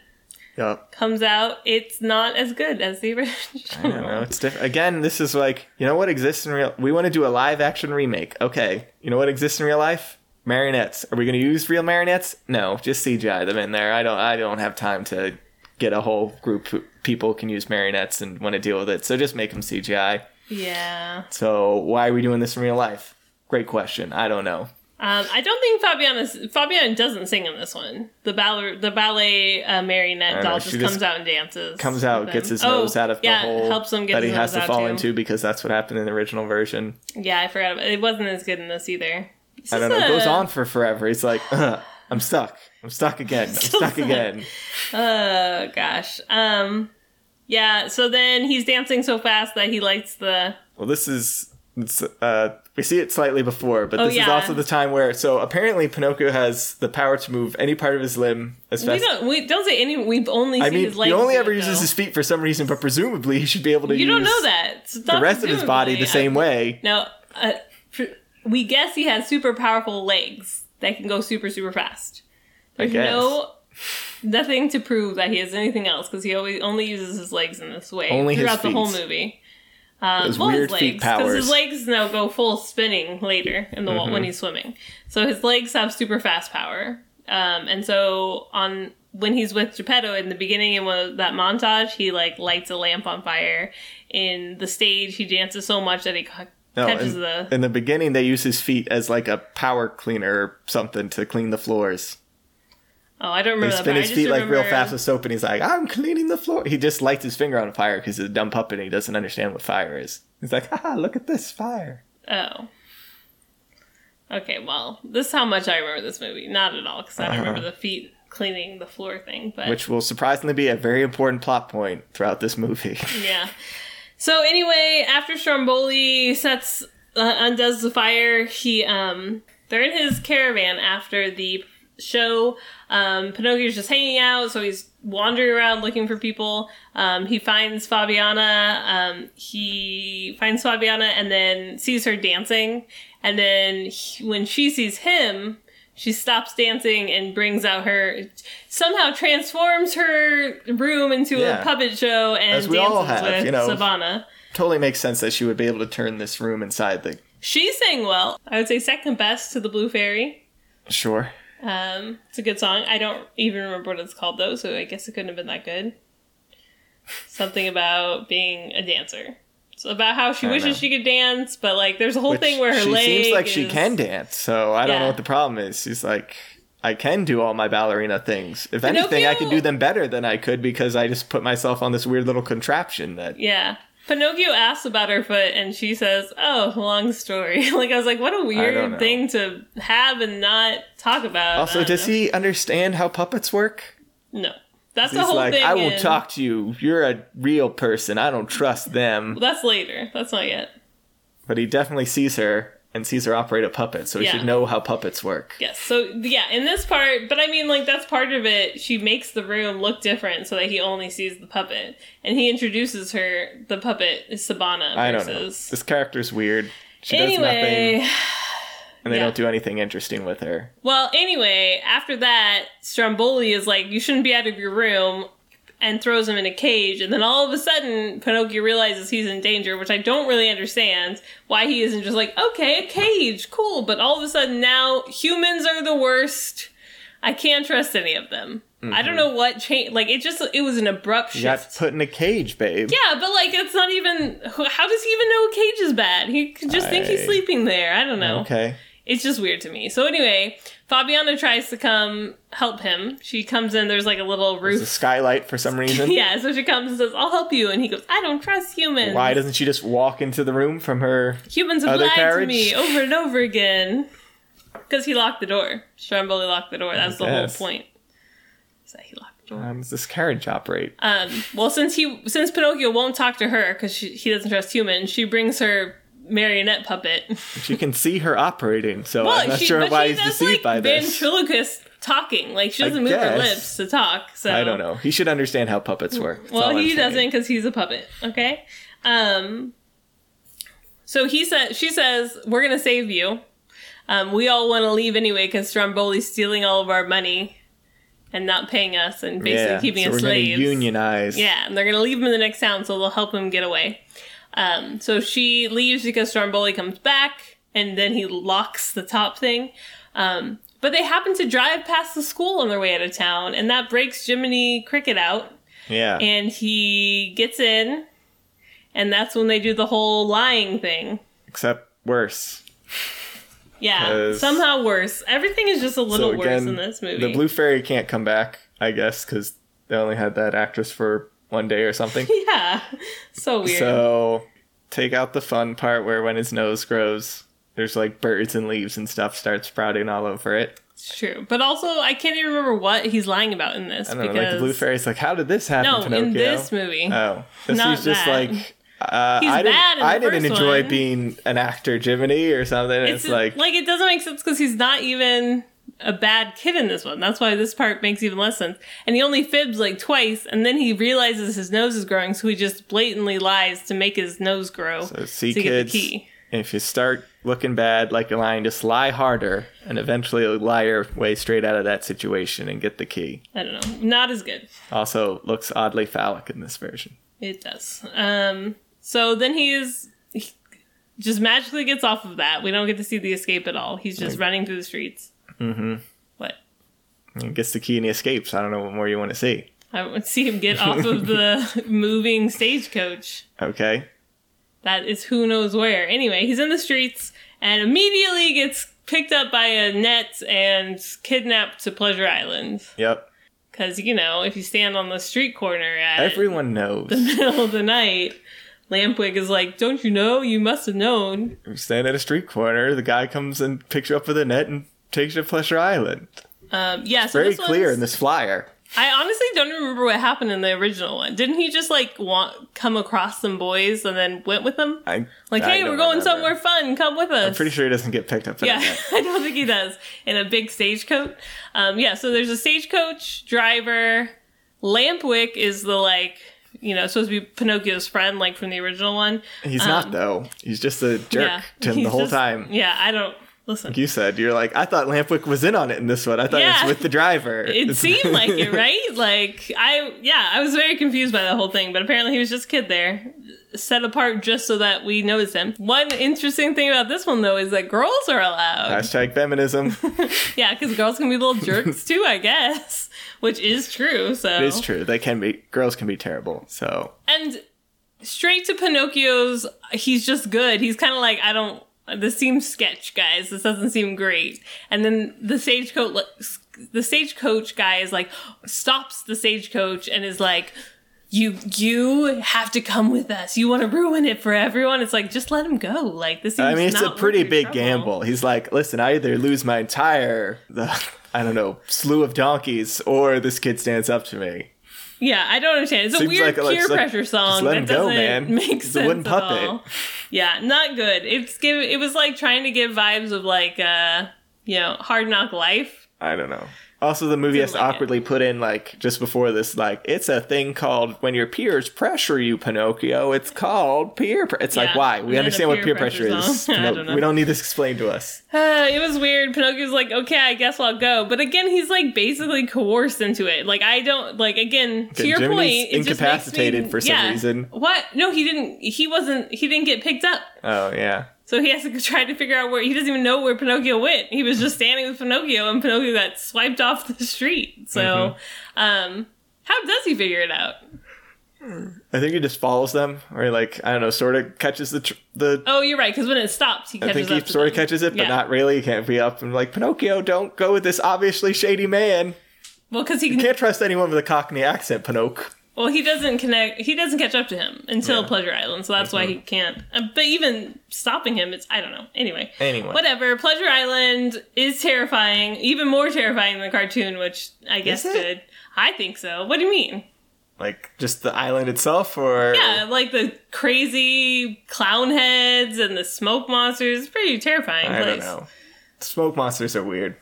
Yep. comes out, it's not as good as the original. I don't know. It's different. Again, this is like, you know what exists in real We want to do a live action remake. Okay. You know what exists in real life? Marionettes. Are we going to use real marionettes? No, just CGI them in there. I don't I don't have time to get a whole group of people can use marionettes and want to deal with it. So just make them CGI. Yeah. So why are we doing this in real life? Great question. I don't know. Um, I don't think Fabiana Fabiana doesn't sing in this one. The ballet the ballet uh, marionette doll know, just comes out and dances. Comes out, gets his Oh, nose out of the yeah, hole helps him get that he has to fall too. into because that's what happened in the original version. Yeah, I forgot about it. It wasn't as good in this either. It's I don't know. It goes on for forever. He's like, "Ugh, I'm stuck. I'm stuck again. I'm stuck again. Oh gosh. Um yeah, so then he's dancing so fast that he lights the Well, this is uh, we see it slightly before, but Oh, this is also the time where. So apparently, Pinocchio has the power to move any part of his limb as We fast. don't. We don't say any. We've only I seen mean, his legs. he only ever uses though. his feet for some reason, but presumably he should be able to You use don't know that. The rest of his body the same way. Now, uh, we guess he has super powerful legs that can go super super fast. There's no nothing to prove that he has anything else because he always only uses his legs in this way Only his throughout the whole movie. Um, Those well, weird his feet legs, powers. his legs now go full spinning later in the Mm-hmm. when he's swimming. So his legs have super fast power, um, and so on when he's with Geppetto in the beginning in one of that montage, he like lights a lamp on fire. In the stage, he dances so much that he No, catches in, the in the beginning, they use his feet as like a power cleaner or something to clean the floors. Oh, I don't remember that. spin his feet like real fast with soap, and he's like, "I'm cleaning the floor." He just lights his finger on fire because he's a dumb puppet. and He doesn't understand what fire is. He's like, "Ah, look at this fire." Oh. Okay, well, this is how much I remember this movie. Not at all, because I don't Uh-huh. remember the feet cleaning the floor thing. But Which will surprisingly be a very important plot point throughout this movie. yeah. So anyway, after Stromboli sets uh, undoes the fire, he um they're in his caravan after the show. Um, Pinocchio's just hanging out, so he's wandering around looking for people. Um, he finds Fabiana. Um, he finds Fabiana and then sees her dancing. And then he- when she sees him, she stops dancing and brings out her somehow transforms her room into Yeah. a puppet show and As we dances all have, with you know. Savannah. totally makes sense that she would be able to turn this room inside the. She sang well. I would say second best to the Blue Fairy. Sure. Um, it's a good song. I don't even remember what it's called though, so I guess it couldn't have been that good. Something about being a dancer. It's about how she wishes know. she could dance, but like there's a whole Which thing where her legs. she seems like she can dance, so I don't Yeah. know what the problem is. She's like, I can do all my ballerina things. If anything, I can do them better than I could because I just put myself on this weird little contraption that. Yeah. Pinocchio asks about her foot and she says, Oh, long story. like I was like, what a weird thing to have and not talk about. Also, does know. he understand how puppets work? No. That's the whole like, thing. I will in- talk to you. You're a real person. I don't trust them. That's later. That's not yet. But he definitely sees her and sees her operate a puppet, so he Yeah. should know how puppets work. Yes. So yeah, in this part, but I mean, like that's part of it. She makes the room look different so that he only sees the puppet, and he introduces her. The puppet is Sabina. I don't know. versus- This character's weird. She does nothing, and they yeah. don't do anything interesting with her. well, anyway, after that, Stromboli is like, "You shouldn't be out of your room." And throws him in a cage, and then all of a sudden, Pinocchio realizes he's in danger, which I don't really understand why he isn't just like, okay, a cage, cool. But all of a sudden, now humans are the worst. I can't trust any of them. I don't mm-hmm. know what changed. Like it just, it was an abrupt You got put in a cage, babe. Yeah, but like it's not even. How does he even know a cage is bad? He could just think he's sleeping there. I don't know. Okay. It's just weird to me. So anyway, Fabiana tries to come help him. She comes in. There's like a little There's roof. a skylight for some reason. yeah, so she comes and says, "I'll help you," and he goes, "I don't trust humans. Why doesn't she just walk into the room from her? humans have lied carriage? to me over and over again?" Because he locked the door. Stromboli locked the door. That's the whole point. Is that he locked the door? How does this carriage operate? Um, well, since he since Pinocchio won't talk to her because he doesn't trust humans, she brings her marionette puppet. She can see her operating, so well, I'm not she, sure why he's deceived like by this. ventriloquist talking. Like she doesn't move her lips to talk. So I don't know. He should understand how puppets work. That's Well, he doesn't because he's a puppet. Okay. Um. So he said, she says, "We're gonna save you. Um, we all want to leave anyway because Stromboli's stealing all of our money and not paying us and basically Yeah, keeping so us we're slaves. unionize. Yeah, and they're gonna leave him in the next town, so they'll help him get away. Um, so she leaves because Stromboli comes back, and then he locks the top thing. Um, but they happen to drive past the school on their way out of town, and that breaks Jiminy Cricket out, Yeah. and he gets in, and that's when they do the whole lying thing. Except worse. Yeah, somehow worse. Everything is just a little so worse in this movie. the Blue Fairy can't come back, I guess, because they only had that actress for one day or something. yeah, so weird. So take out the fun part where when his nose grows, there's like birds and leaves and stuff start sprouting all over it. It's true, but also I can't even remember what he's lying about in this I don't because know, like the blue fairy's like, how did this happen, no, Pinocchio? in this movie, Oh, this is just that. like Uh, He's I didn't, bad in the I didn't enjoy one. being an actor, Jiminy, or something. It's, It's, like, like it doesn't make sense because he's not even a bad kid in this one. That's why this part makes even less sense. And he only fibs like twice, and then he realizes his nose is growing, so he just blatantly lies to make his nose grow so see, to get kids, the key. if you start looking bad like a lion, just lie harder, and eventually lie your way straight out of that situation and get the key. I don't know, not as good. Also, looks oddly phallic in this version. It does. Um, so then he is he just magically gets off of that. We don't get to see the escape at all. He's just running through the streets. Mm-hmm. What? He gets the key and he escapes. I don't know what more you want to see. I want to see him get off of the moving stagecoach. Okay. That is who knows where. Anyway, he's in the streets and immediately gets picked up by a net and kidnapped to Pleasure Island. Yep. Because, you know, if you stand on the street corner at Everyone knows. the middle of the night, Lampwick is like, Don't you know? You must have known. You stand at a street corner, the guy comes and picks you up with a net and takes you to Pleasure Island. Um, yeah, so Very clear in this flyer. I honestly don't remember what happened in the original one. Didn't he just like want come across some boys and then went with them? I, Like, I hey, we're going remember. somewhere fun. Come with us. I'm pretty sure he doesn't get picked up. Yeah. I don't think he does. In a big stagecoach. Um, yeah, so there's a stagecoach driver. Lampwick is the like, you know, supposed to be Pinocchio's friend, like from the original one. He's Um, not though. He's just a jerk Yeah, to him the whole just- time. Yeah, I don't listen. You said you're like I thought Lampwick was in on it in this one. I thought it was with the driver. It seemed like it, right? Like I, yeah, I was very confused by the whole thing, but apparently he was just a kid there, set apart just so that we notice him. One interesting thing about this one though is that girls are allowed. Hashtag feminism. Yeah, because girls can be little jerks too, I guess, which is true. So It is true. They can be girls can be terrible. So and straight to Pinocchio's, he's just good. He's kind of like, I don't. This seems sketch, guys. This doesn't seem great. And then the stagecoach, the stagecoach guy is like, stops the stagecoach and is like, "You, you have to come with us. You want to ruin it for everyone." It's like, just let him go. Like this. Seems I mean, it's a pretty big trouble. gamble. He's like, listen, I either lose my entire the I don't know slew of donkeys, or this kid stands up to me. Yeah, I don't understand. It's a weird like peer like, pressure song just let that him doesn't man. make sense wooden at all. Yeah, not good. It's give. It was like trying to give vibes of like, uh, you know, Hard Knock Life. I don't know. Also, the movie has to like it. awkwardly put in like just before this, like it's a thing called when your peers pressure you, Pinocchio. It's called peer. Pre-. It's like why we understand a what peer peer pressure, is. song. Pinoc- don't we don't need this explained to us. Uh, it was weird. Pinocchio's like, okay, I guess I'll go. But again, he's like basically coerced into it. Like I don't like again to your Jiminy's point. It just makes incapacitated me- for some yeah. reason. What? No, he didn't. He wasn't. He didn't get picked up. Oh yeah, So he has to try to figure out where he doesn't even know where Pinocchio went. He was just standing with Pinocchio, and Pinocchio got swiped off the street. So, Mm-hmm. um, how does he figure it out? I think he just follows them, or he, like I don't know, sort of catches the tr- the. Oh, you're right. Because when it stops, he catches. I think he up sort of catches it, but Yeah. not really. He can't be up and like Pinocchio. Don't go with this obviously shady man. Well, because he You can't trust anyone with a Cockney accent, Pinocchio. Well he doesn't connect. He doesn't catch up to him until Yeah. Mm-hmm. Pleasure Island. So that's why he can't. Uh, but even stopping him, it's I don't know. Anyway, Anyway. whatever. Pleasure Island is terrifying, even more terrifying than the cartoon, which I guess good. I think so. What do you mean? Like just the island itself, or Yeah, like the crazy clown heads and the smoke monsters. Pretty terrifying I place. don't know. Smoke monsters are weird,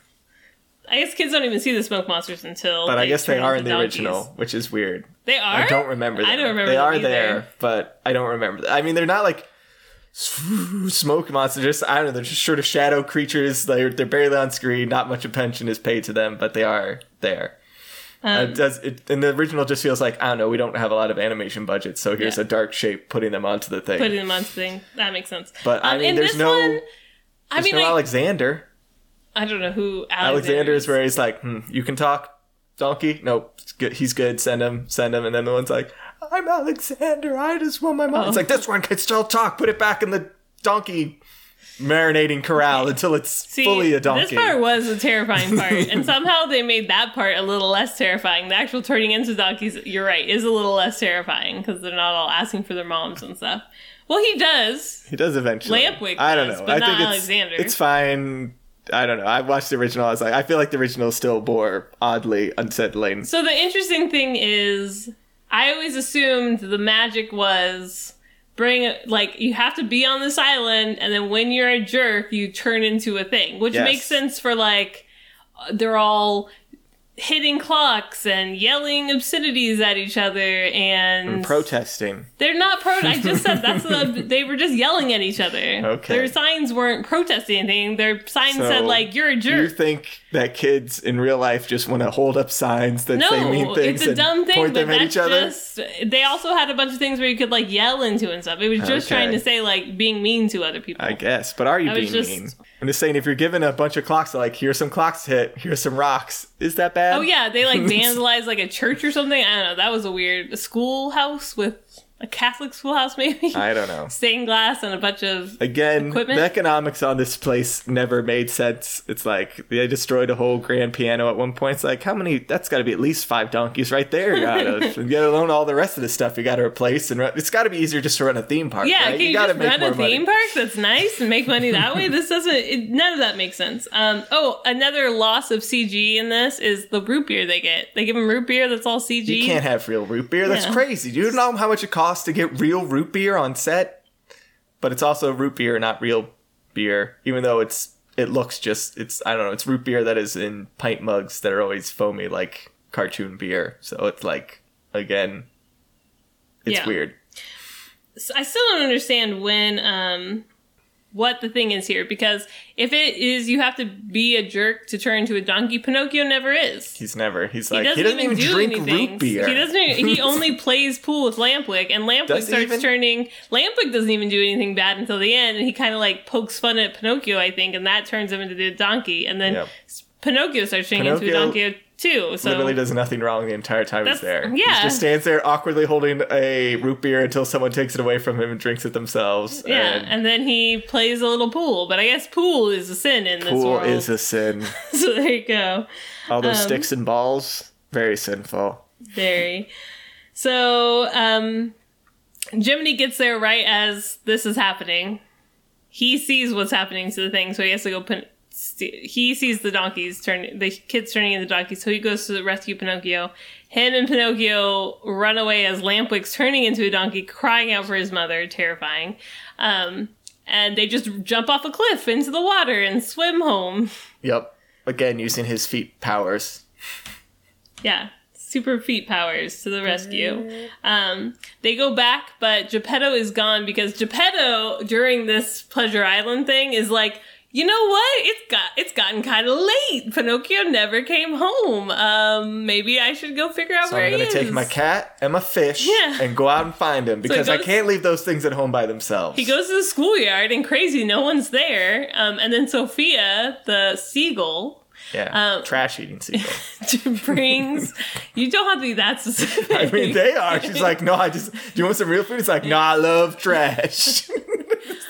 I guess kids don't even see the smoke monsters until. but I guess they are in the donkeys. original, which is weird. They are. I don't remember. Them. I don't remember. They them are either. there, but I don't remember. I mean, they're not like smoke monsters. Just I don't know. They're just sort of shadow creatures. They're they're barely on screen. Not much attention is paid to them, but they are there. Uh, Um, it does it, and the original just feels like I don't know. We don't have a lot of animation budget, so here's Yeah. a dark shape putting them onto the thing. Putting them onto the thing. That makes sense. But, I Um, mean, in there's this no- One, I There's mean, no I, Alexander. I don't know who Alexander, Alexander is where he's like, hmm, you can talk, donkey. Nope, good. he's good. Send him, send him. And then the one's like, I'm Alexander. I just want my mom. Oh. It's like this one can still talk. Put it back in the donkey marinating corral until it's See, fully a donkey. This part was a terrifying part, and somehow they made that part a little less terrifying. The actual turning into donkeys, you're right, is a little less terrifying because they're not all asking for their moms and stuff. Well, he does. he does eventually. Lampwick I don't know. but I not think it's, Alexander. It's fine. I don't know. I watched the original. I was like, I feel like the original still more oddly unsettling. So the interesting thing is, I always assumed the magic was bring like you have to be on this island and then when you're a jerk you turn into a thing which Yes. makes sense for like they're all hitting clocks and yelling obscenities at each other and Protesting. they're not pro i just said that's the they were just yelling at each other Okay. their signs weren't protesting anything their signs So, said like you're a jerk." You think that kids in real life just want to hold up signs that no, say mean things it's a and dumb thing, point but them at each other? just. They also had a bunch of things where you could like yell into and stuff. It was just Okay. trying to say like being mean to other people. I guess, but are you I being just- mean? I'm just saying, if you're given a bunch of clocks, like here's some clocks hit, here's some rocks, is that bad? Oh yeah, they like vandalized like a church or something. I don't know. That was a weird a schoolhouse with a Catholic schoolhouse maybe. I don't know. Stained glass and a bunch of Again, Equipment? the economics on this place never made sense. It's like they destroyed a whole grand piano at one point. It's like how many? That's got to be at least five donkeys right there. You gotta, get alone all the rest of the stuff you got to replace, and run- it's got to be easier just to run a theme park. yeah. right? Can you, gotta just run a money. theme park that's nice and make money that way? This doesn't. It, none of that makes sense. Um. Oh, another loss of CG in this is the root beer they get. They give them root beer that's all CG. You can't have real root beer. That's Yeah. crazy. Do you know how much it costs to get real root beer on set? But it's also root beer, not real beer. Even though it's it looks just it's I don't know. It's root beer that is in pint mugs that are always foamy like cartoon beer. So it's like again, it's Yeah. weird. So I still don't understand when um what the thing is here because if it is you have to be a jerk to turn into a donkey, Pinocchio never is. He's never. He's He like doesn't, he doesn't even, even, do drink anything. root beer. He doesn't. Even, he only plays pool with Lampwick, and Lampwick Does he starts even? turning. Lampwick doesn't even do anything bad until the end, and he kind of like pokes fun at Pinocchio, I think, and that turns him into the donkey, and then Yep. Pinocchio starts turning into a donkey too. So Literally does nothing wrong the entire time he's there. yeah. He just stands there awkwardly holding a root beer until someone takes it away from him and drinks it themselves. yeah, and and then he plays a little pool, but I guess pool is a sin in this world. pool is a sin. so there you go. All those Um, sticks and balls, very sinful. Very. So, um, Jiminy gets there right as this is happening. He sees what's happening to the thing, so he has to go. St- he sees the donkeys turn, the kids turning into donkeys, so he goes to rescue Pinocchio. Him and Pinocchio run away as Lampwick's turning into a donkey, crying out for his mother, terrifying. Um, and they just jump off a cliff into the water and swim home. Yep. Again, using his feet powers. Yeah, super feet powers to the rescue. Um, they go back, but Geppetto is gone because Geppetto during this Pleasure Island thing is like, you know what? It's got it's gotten kind of late. Pinocchio never came home. Um, maybe I should go figure out where. So where I'm gonna is. take my cat and my fish Yeah. and go out and find him because I goes- can't leave those things at home by themselves. he goes to the schoolyard and crazy, no one's there. Um, and then Sofia, the seagull, yeah. um, Trash eating seagull. brings. you don't have to be that specific. I mean, they are. She's like, no, I just. Do you want some real food? It's like, no, I love trash.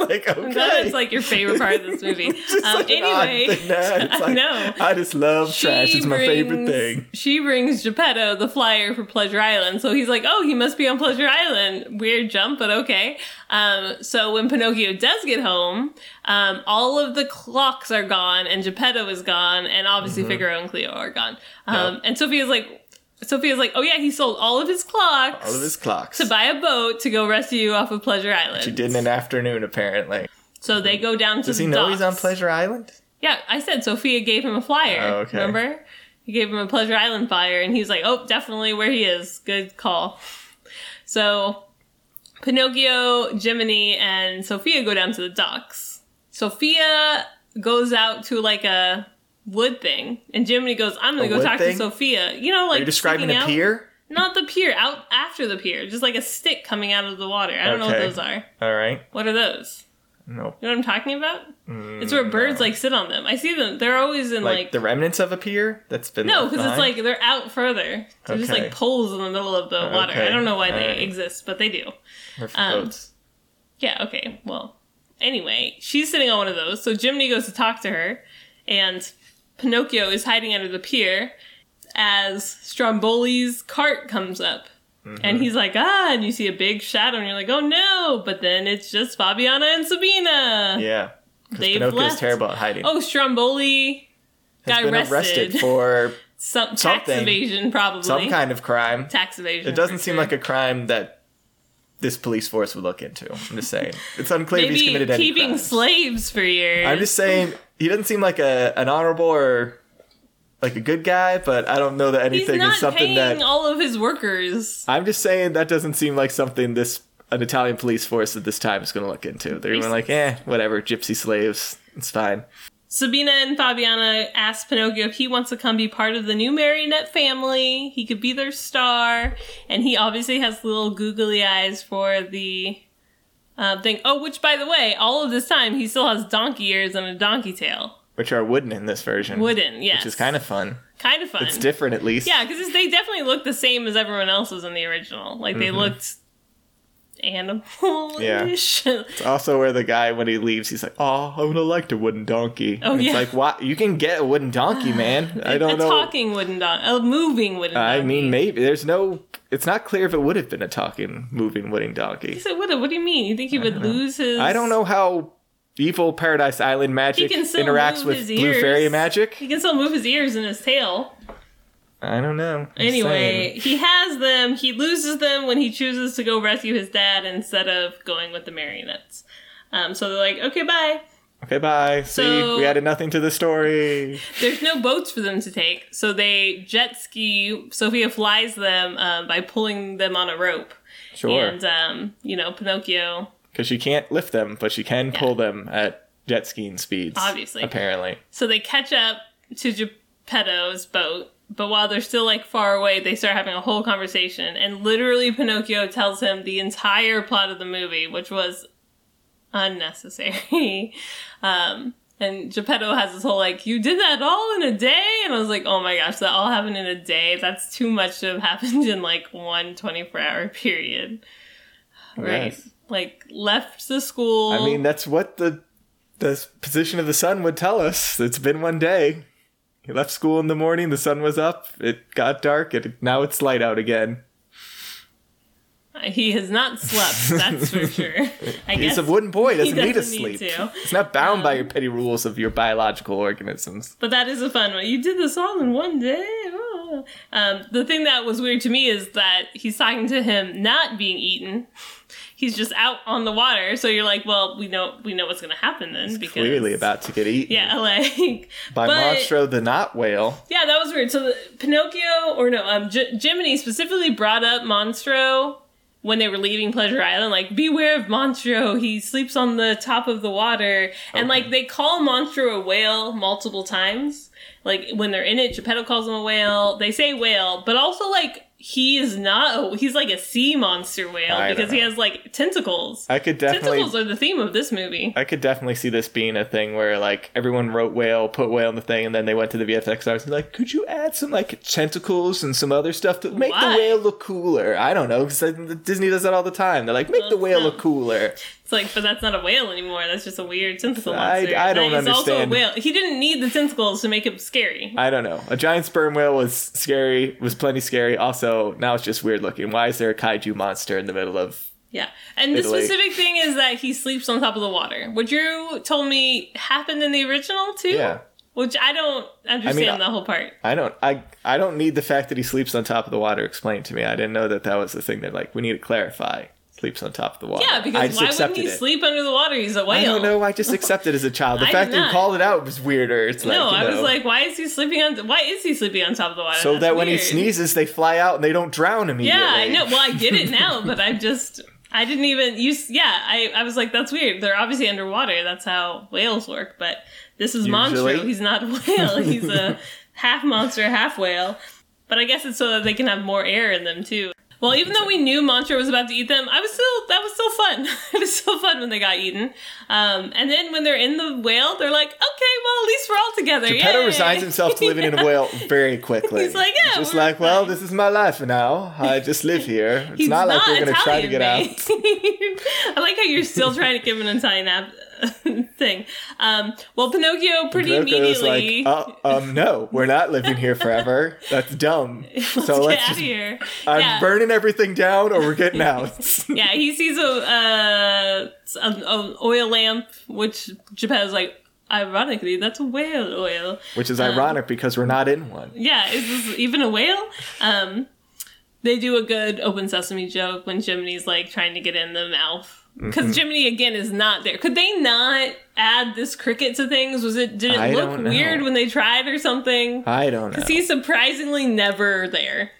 it's like, okay. That's like your favorite part of this movie. Um, like anyway, no, I like. I just love trash. It's my favorite thing. She brings Geppetto the flyer for Pleasure Island. So he's like, oh, he must be on Pleasure Island. Weird jump, but okay. Um, so when Pinocchio does get home, um, all of the clocks are gone and Geppetto is gone and obviously Figaro and Cleo are gone. Um, Mm-hmm. Yep. and Sofia's like, Sofia's like, oh yeah, he sold all of his clocks All of his clocks. to buy a boat to go rescue you off of Pleasure Island. She did in an afternoon, apparently. So they go down to Does the he know he's on. Pleasure Island? Yeah, I said Sofia gave him a flyer. Oh, okay. Remember? He gave him a Pleasure Island flyer, and he's like, "Oh, definitely where he is. Good call." So, Pinocchio, Jiminy, and Sofia go down to the docks. Sofia goes out to like a wood thing, and Jiminy goes, "I'm gonna A go talk thing? to Sofia." You know, like Are you describing a out- pier? Not the pier, out after the pier, just like a stick coming out of the water. I don't know what those are. All right. What are those? Nope. You know what I'm talking about? it's where birds like sit on them. I see them. They're always in Mm, Like, like, the remnants of a pier that's been no, because it's like they're out further. They're just like poles in the middle of the water. Okay. I don't know why they Alright. exist, but they do. For um, boats. Yeah. Okay. Well. Anyway, she's sitting on one of those. So Jiminy goes to talk to her, and Pinocchio is hiding under the pier as Stromboli's cart comes up. Mm-hmm. And he's like, ah, and you see a big shadow, and you're like, oh no! But then it's just Fabiana and Sabina. Yeah. Because they've Pinocchio's left. terrible at hiding. Oh, Stromboli Has got been arrested. arrested for some tax something. evasion, probably. some kind of crime. tax evasion. It doesn't seem sure. like a crime that this police force would look into. I'm just saying. It's unclear if he's committed any keeping crimes. slaves for years. I'm just saying he doesn't seem like a an honorable or like a good guy, but I don't know that anything is something paying that all of his workers. I'm just saying that doesn't seem like something this an Italian police force at this time is going to look into. They're going like, eh, whatever, gypsy slaves, it's fine. Sabina and Fabiana ask Pinocchio if he wants to come be part of the new marionette family. He could be their star, and he obviously has little googly eyes for the uh, thing. Oh, which by the way, all of this time he still has donkey ears and a donkey tail. Which are wooden in this version. Wooden, yes, Which is kind of fun. kind of fun. It's different at least. Yeah, because they definitely look the same as everyone else's in the original. Like they looked animal-ish. It's also where the guy, when he leaves, he's like, oh, I would have liked a wooden donkey. Oh, And yeah. It's like, what? You can get a wooden donkey, man. I don't a know. talking wooden donkey, a moving wooden donkey. I mean, maybe. There's no. It's not clear if it would have been a talking, moving wooden donkey. So what, what do you mean? You think he would lose his? I don't know how evil Paradise Island magic can still interacts move with his blue ears. fairy magic. He can still move his ears and his tail. I don't know. I'm Anyway, saying. he has them. He loses them when he chooses to go rescue his dad instead of going with the marionettes. Um, so they're like, okay, bye. Okay, bye. So- See, we added nothing to the story. There's no boats for them to take, so they jet ski. Sophia flies them um, by pulling them on a rope. Sure. And, um, you know, Pinocchio. Because she can't lift them, but she can pull them at jet skiing speeds. Obviously. Apparently. So they catch up to Geppetto's boat, but while they're still like far away, they start having a whole conversation. And literally, Pinocchio tells him the entire plot of the movie, which was unnecessary. um, and Geppetto has this whole like, you did that all in a day? And I was like, oh my gosh, that all happened in a day? That's too much to have happened in like one 24 hour period. Right. Yes. Like, left the school. I mean, that's what the the position of the sun would tell us. It's been one day. He left school in the morning. The sun was up. It got dark. And now it's light out again. he has not slept, that's for sure. I He's a wooden boy. He doesn't, need to doesn't sleep. need to. He's not bound by your petty rules of your biological organisms. But that is a fun one. You did this all in one day. Oh. Um, the thing that was weird to me is that he's talking to him not being eaten. He's just out on the water, so you're like, well, we know we know what's going to happen then because Clearly about to get eaten yeah, like by but- Monstro the not whale. Yeah, that was weird. So the, Pinocchio, or no, um, J- Jiminy specifically brought up Monstro when they were leaving Pleasure Island. Like, beware of Monstro. He sleeps on the top of the water, and like they call Monstro a whale multiple times. Like when they're in it, Geppetto calls him a whale. They say whale, but also like he is not. A, he's like a sea monster whale I because he has like tentacles. I could definitely Tentacles are the theme of this movie. I could definitely see this being a thing where like everyone wrote whale, put whale in the thing, and then they went to the VFX artists and like, could you add some like tentacles and some other stuff to make Why? the whale look cooler? I don't know because uh, Disney does that all the time. They're like, make the whale not- look cooler. It's like, but that's not a whale anymore. That's just a weird tentacle I- monster. I don't That is also a whale. He didn't need the tentacles to make him scary. I don't know. A giant sperm whale was scary, was plenty scary. Also, now it's just weird looking. Why is there a kaiju monster in the middle of? Yeah. And the specific thing is that he sleeps on top of the water, which you told me happened in the original too. Yeah. Which I don't understand I- the whole part. I don't. I I don't need the fact that he sleeps on top of the water explained to me. I didn't know that that was the thing that like we need to clarify. Sleeps on top of the water. Yeah, because why wouldn't he it. sleep under the water? He's a whale. I don't know. I just accepted as a child. The I fact that you called it out was weirder. It's like no, I was like, why is he sleeping on? Why is he sleeping on top of the water? so That's that when he sneezes, they fly out and they don't drown immediately. Yeah, I know. Well, I get it now, but I just I didn't even use. Yeah, I I was like, that's weird. They're obviously underwater. That's how whales work. But this is Usually. Monstro. He's not a whale. He's a half monster, half whale. But I guess it's so that they can have more air in them too. Well, even though we knew Monstro was about to eat them, I was still that was still fun. it was still fun when they got eaten. Um, and then when they're in the whale, they're like, okay, well at least we're all together. Geppetto Yay!" resigns himself to living in a whale very quickly. He's like, yeah, just we're like, well, this is my life now. I just live here. It's He's not like we're gonna try to get out. I like how you're still trying to give an Italian ap- thing. Um, well, Pinocchio pretty Pinocchio's immediately. like, uh, um, no, we're not living here forever. That's dumb. let's so get let's out of just, here. I'm yeah. burning everything down or we're getting out. yeah, he sees a, uh, an an oil lamp, which Geppetto's like, ironically, that's whale oil. Which is Um, ironic because we're not in one. Yeah, is this even a whale? Um, They do a good open sesame joke when Jiminy's like trying to get in the mouth. Because Mm-hmm. Jiminy again is not there. Could they not add this cricket to things? Was it did it I look weird when they tried or something? I don't know. Because he's surprisingly never there.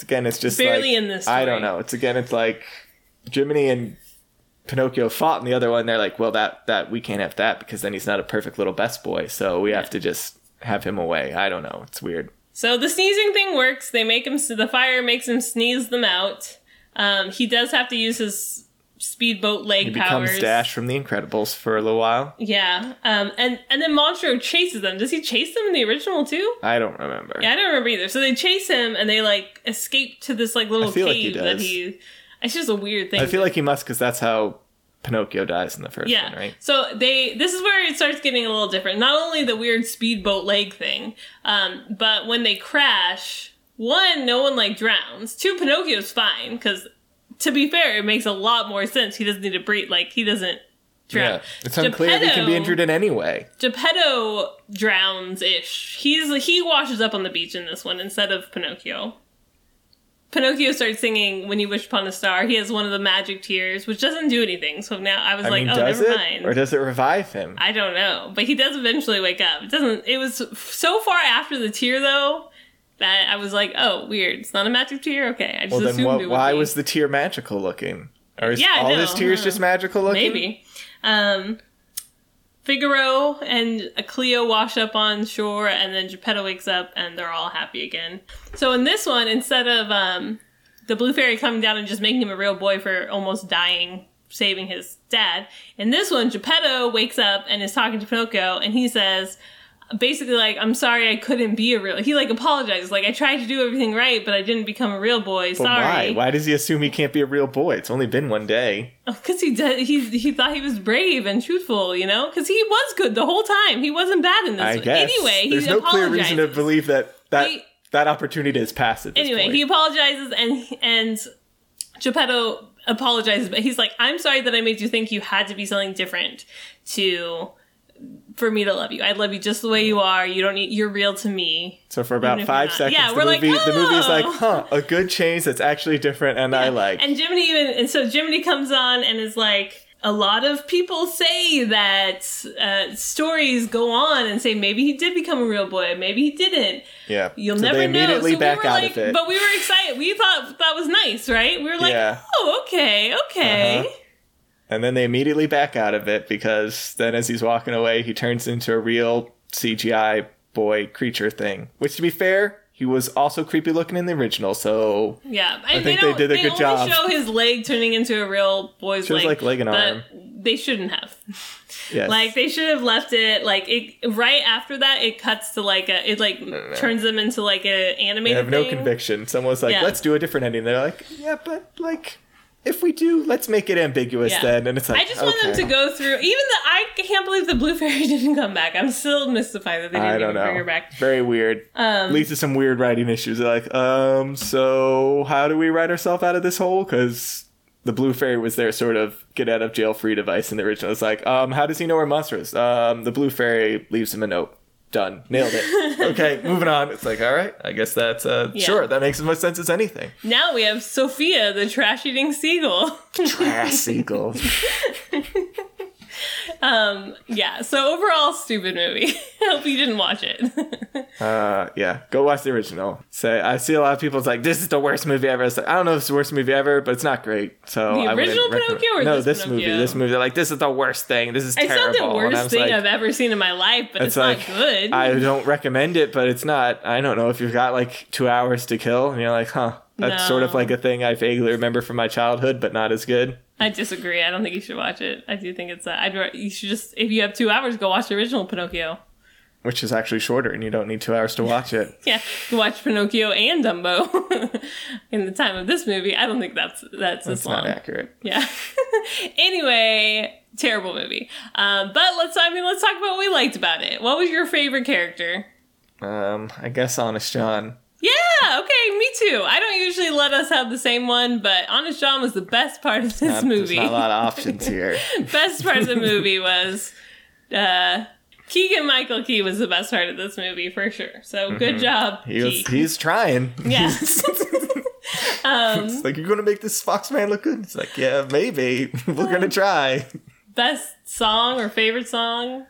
again, it's just barely like, in this I don't know. It's again, it's like Jiminy and Pinocchio fought, and the other one, they're like, well, that that we can't have that because then he's not a perfect little best boy, so we have to just have him away. I don't know. It's weird. So the sneezing thing works. They make him. The fire makes him sneeze them out. Um, he does have to use his speedboat leg He powers. becomes Dash from The Incredibles for a little while. Yeah. Um, and and then Monstro chases them. Does he chase them in the original too? I don't remember. Yeah, I don't remember either. So they chase him and they like escape to this like little feel like he cave that he. It's just a weird thing. I feel like he must because that's how Pinocchio dies in the first yeah. one, right? So they this is where it starts getting a little different. Not only the weird speedboat leg thing, um, but when they crash, one, no one like drowns. Two, Pinocchio's fine because to be fair, it makes a lot more sense. He doesn't need to breathe. Like he doesn't drown. Yeah. It's unclear if he can be injured in any way. Geppetto drowns ish. He's he washes up on the beach in this one instead of Pinocchio. Pinocchio starts singing "When You Wish Upon a Star." He has one of the magic tears, which doesn't do anything. So now I was I like, mean, "Oh, never it? mind." Or does it revive him? I don't know, but he does eventually wake up. It doesn't. It was so far after the tear though that I was like, "Oh, weird. It's not a magic tear. Okay." I just well, then assumed what, why was the tear magical looking? Or is Yeah, all know, his tears huh. just magical looking? Maybe. Um, Figaro and Cleo wash up on shore, and then Geppetto wakes up, and they're all happy again. So in this one, instead of um, the Blue Fairy coming down and just making him a real boy for almost dying, saving his dad, in this one, Geppetto wakes up and is talking to Pinocchio, and he says, basically like i'm sorry i couldn't be a real he like apologizes like i tried to do everything right but i didn't become a real boy sorry why? Why does he assume he can't be a real boy? It's only been one day. Oh, because he did he he thought he was brave and truthful you know because he was good the whole time he wasn't bad in this I one. guess. anyway there's he no clear reason to believe that that He- that opportunity is this anyway point. he apologizes and and geppetto apologizes but he's like i'm sorry that i made you think you had to be something different to for me to love you i love you just the way you are you don't need you're real to me so for about five seconds, Yeah, the we're like, movie the movie is like, "Oh." huh, a good change that's actually different, and I like. And Jiminy even and so Jiminy comes on and is like, a lot of people say that uh, stories go on and say maybe he did become a real boy, maybe he didn't. yeah, You'll so never they know. So back we were out like, of it. but we were excited. We thought that was nice, right? We were like, Yeah. oh, okay, okay. Uh-huh. And then they immediately back out of it because then as he's walking away, he turns into a real CGI boy creature thing. Which, to be fair, he was also creepy looking in the original, so Yeah, I they think they don't- did a good only job. Show his leg turning into a real boy's Shows leg, like leg and but arm. They shouldn't have. yes. Like they should have left it like it right after that. It cuts to like a it like turns them into like a they animated. have no thing. conviction. Someone's like, Yeah. let's do a different ending. They're like, yeah, but like, if we do, let's make it ambiguous Yeah. then. And it's like, I just want them to go through. Even the I can't believe the blue fairy didn't come back. I'm still mystified that they didn't I don't even bring her back. Very weird. Um, Leads to some weird writing issues. They're like, um, so how do we write ourselves out of this hole? Because the blue fairy was their sort of get out of jail free device in the original. It's like, um, how does he know where monster is? Um, the blue fairy leaves him a note. Done. Nailed it. okay, moving on. It's like, all right, I guess that's uh, Yeah. sure. That makes as much sense as anything. now we have Sofia, the trash eating seagull. Trash seagull. um, yeah. So overall, stupid movie. Hope you didn't watch it. Uh, yeah, go watch the original. Say, I see a lot of people. It's like this is the worst movie ever. It's like, I don't know if it's the worst movie ever, but it's not great. So The original Pinocchio or no, this movie? This movie. They're like, this is the worst thing. This is it's terrible. not the worst thing like, I've ever seen in my life, but it's, It's like, not good. I don't recommend it, but it's not. I don't know if you've got like two hours to kill, and you're like, huh. That's sort of like a thing I vaguely remember from my childhood, but not as good. I disagree. I don't think you should watch it. I do think it's that. I'd you should just if you have two hours, go watch the original Pinocchio. Which is actually shorter, and you don't need two hours to watch it. Yeah, you watch Pinocchio and Dumbo in the time of this movie. I don't think that's that's, It's this long. not accurate. Yeah. anyway, terrible movie. Um, but let's I mean let's talk about what we liked about it. What was your favorite character? Um, I guess Honest John. Yeah, okay, too. I don't usually let us have the same one, but Honest John was the best part of this Not- movie. There's not a lot of options here. best part of the movie was uh Keegan Michael Key was the best part of this movie for sure. So good job. Mm-hmm. He was, he's trying. Yes. Um, It's like, you're going to make this Fox man look good? It's like, yeah, maybe. We're going to try. best song or favorite song?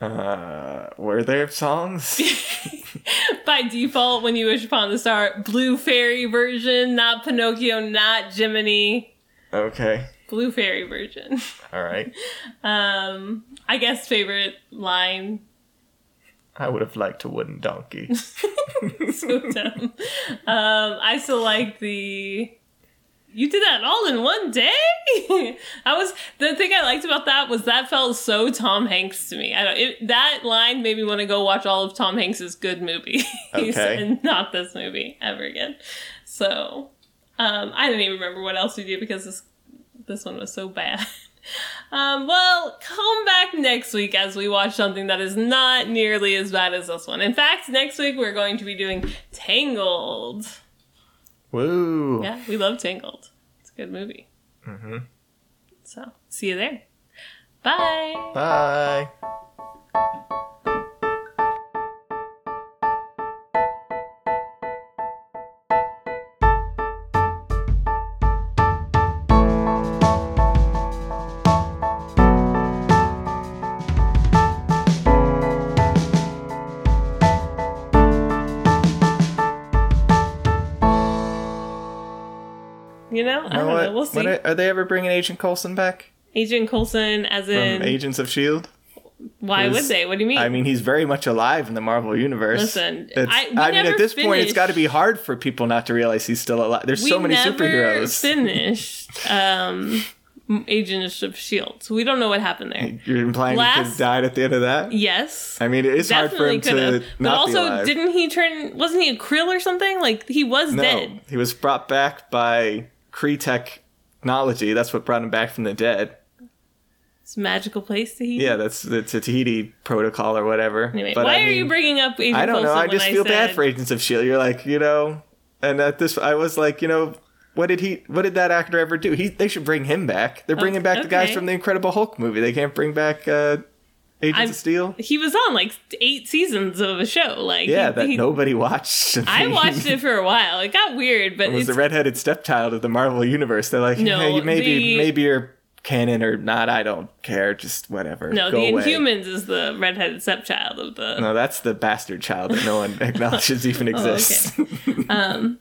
Uh, were there songs? By default, when you wish upon the star, Blue Fairy version, not Pinocchio, not Jiminy. okay. Blue Fairy version. All right. Um, I guess favorite line. I would have liked a wooden donkey. so dumb. Um, I still like the. You did that all in one day. I was the thing I liked about that was that felt so Tom Hanks to me. I don't. It, that line made me want to go watch all of Tom Hanks's good movies Okay. and not this movie ever again. So, um, I didn't even remember what else we did because this this one was so bad. Um, well, come back next week as we watch something that is not nearly as bad as this one. In fact, next week we're going to be doing Tangled. Woo. Yeah, we love Tangled. It's a good movie. hmm So, see you there. Bye. Bye. We'll see. When are, are they ever bringing Agent Coulson back Agent Coulson, as from in, Agents of Shield? why would they? What do you mean? I mean, he's very much alive in the Marvel universe. Listen, I- I mean, at this point, it's got to be hard for people not to realize he's still alive. There's we so many superheroes. finished um, Agents of Shield, so we don't know what happened there. You're implying he could have died at the end of that? Yes. I mean, it is hard for him could to. But also, didn't he turn? Wasn't he a krill or something? Like he was no, dead. he was brought back by Kree technology. That's what brought him back from the dead. It's a magical place Tahiti. Yeah, that's the Tahiti protocol or whatever. Anyway, But why I are you bringing up Agent I don't know. I just feel bad said- for Agents of Shield. You're like, you know, and at this, I was like, you know, what did he? What did that actor ever do? He, they should bring him back. They're bringing back the guys from the Incredible Hulk movie. They can't bring back uh, Agents I'm- of Steel. He was on like eight seasons of a show. Like Yeah, he- that he- nobody watched. I watched it for a while. It got weird, but It was the redheaded stepchild of the Marvel universe. They're like, No, hey, maybe the- maybe you're canon or not. I don't care. Just whatever. no. Go the away. Inhumans is the redheaded stepchild of the. No, that's the bastard child that no one acknowledges even Oh, exists. Um,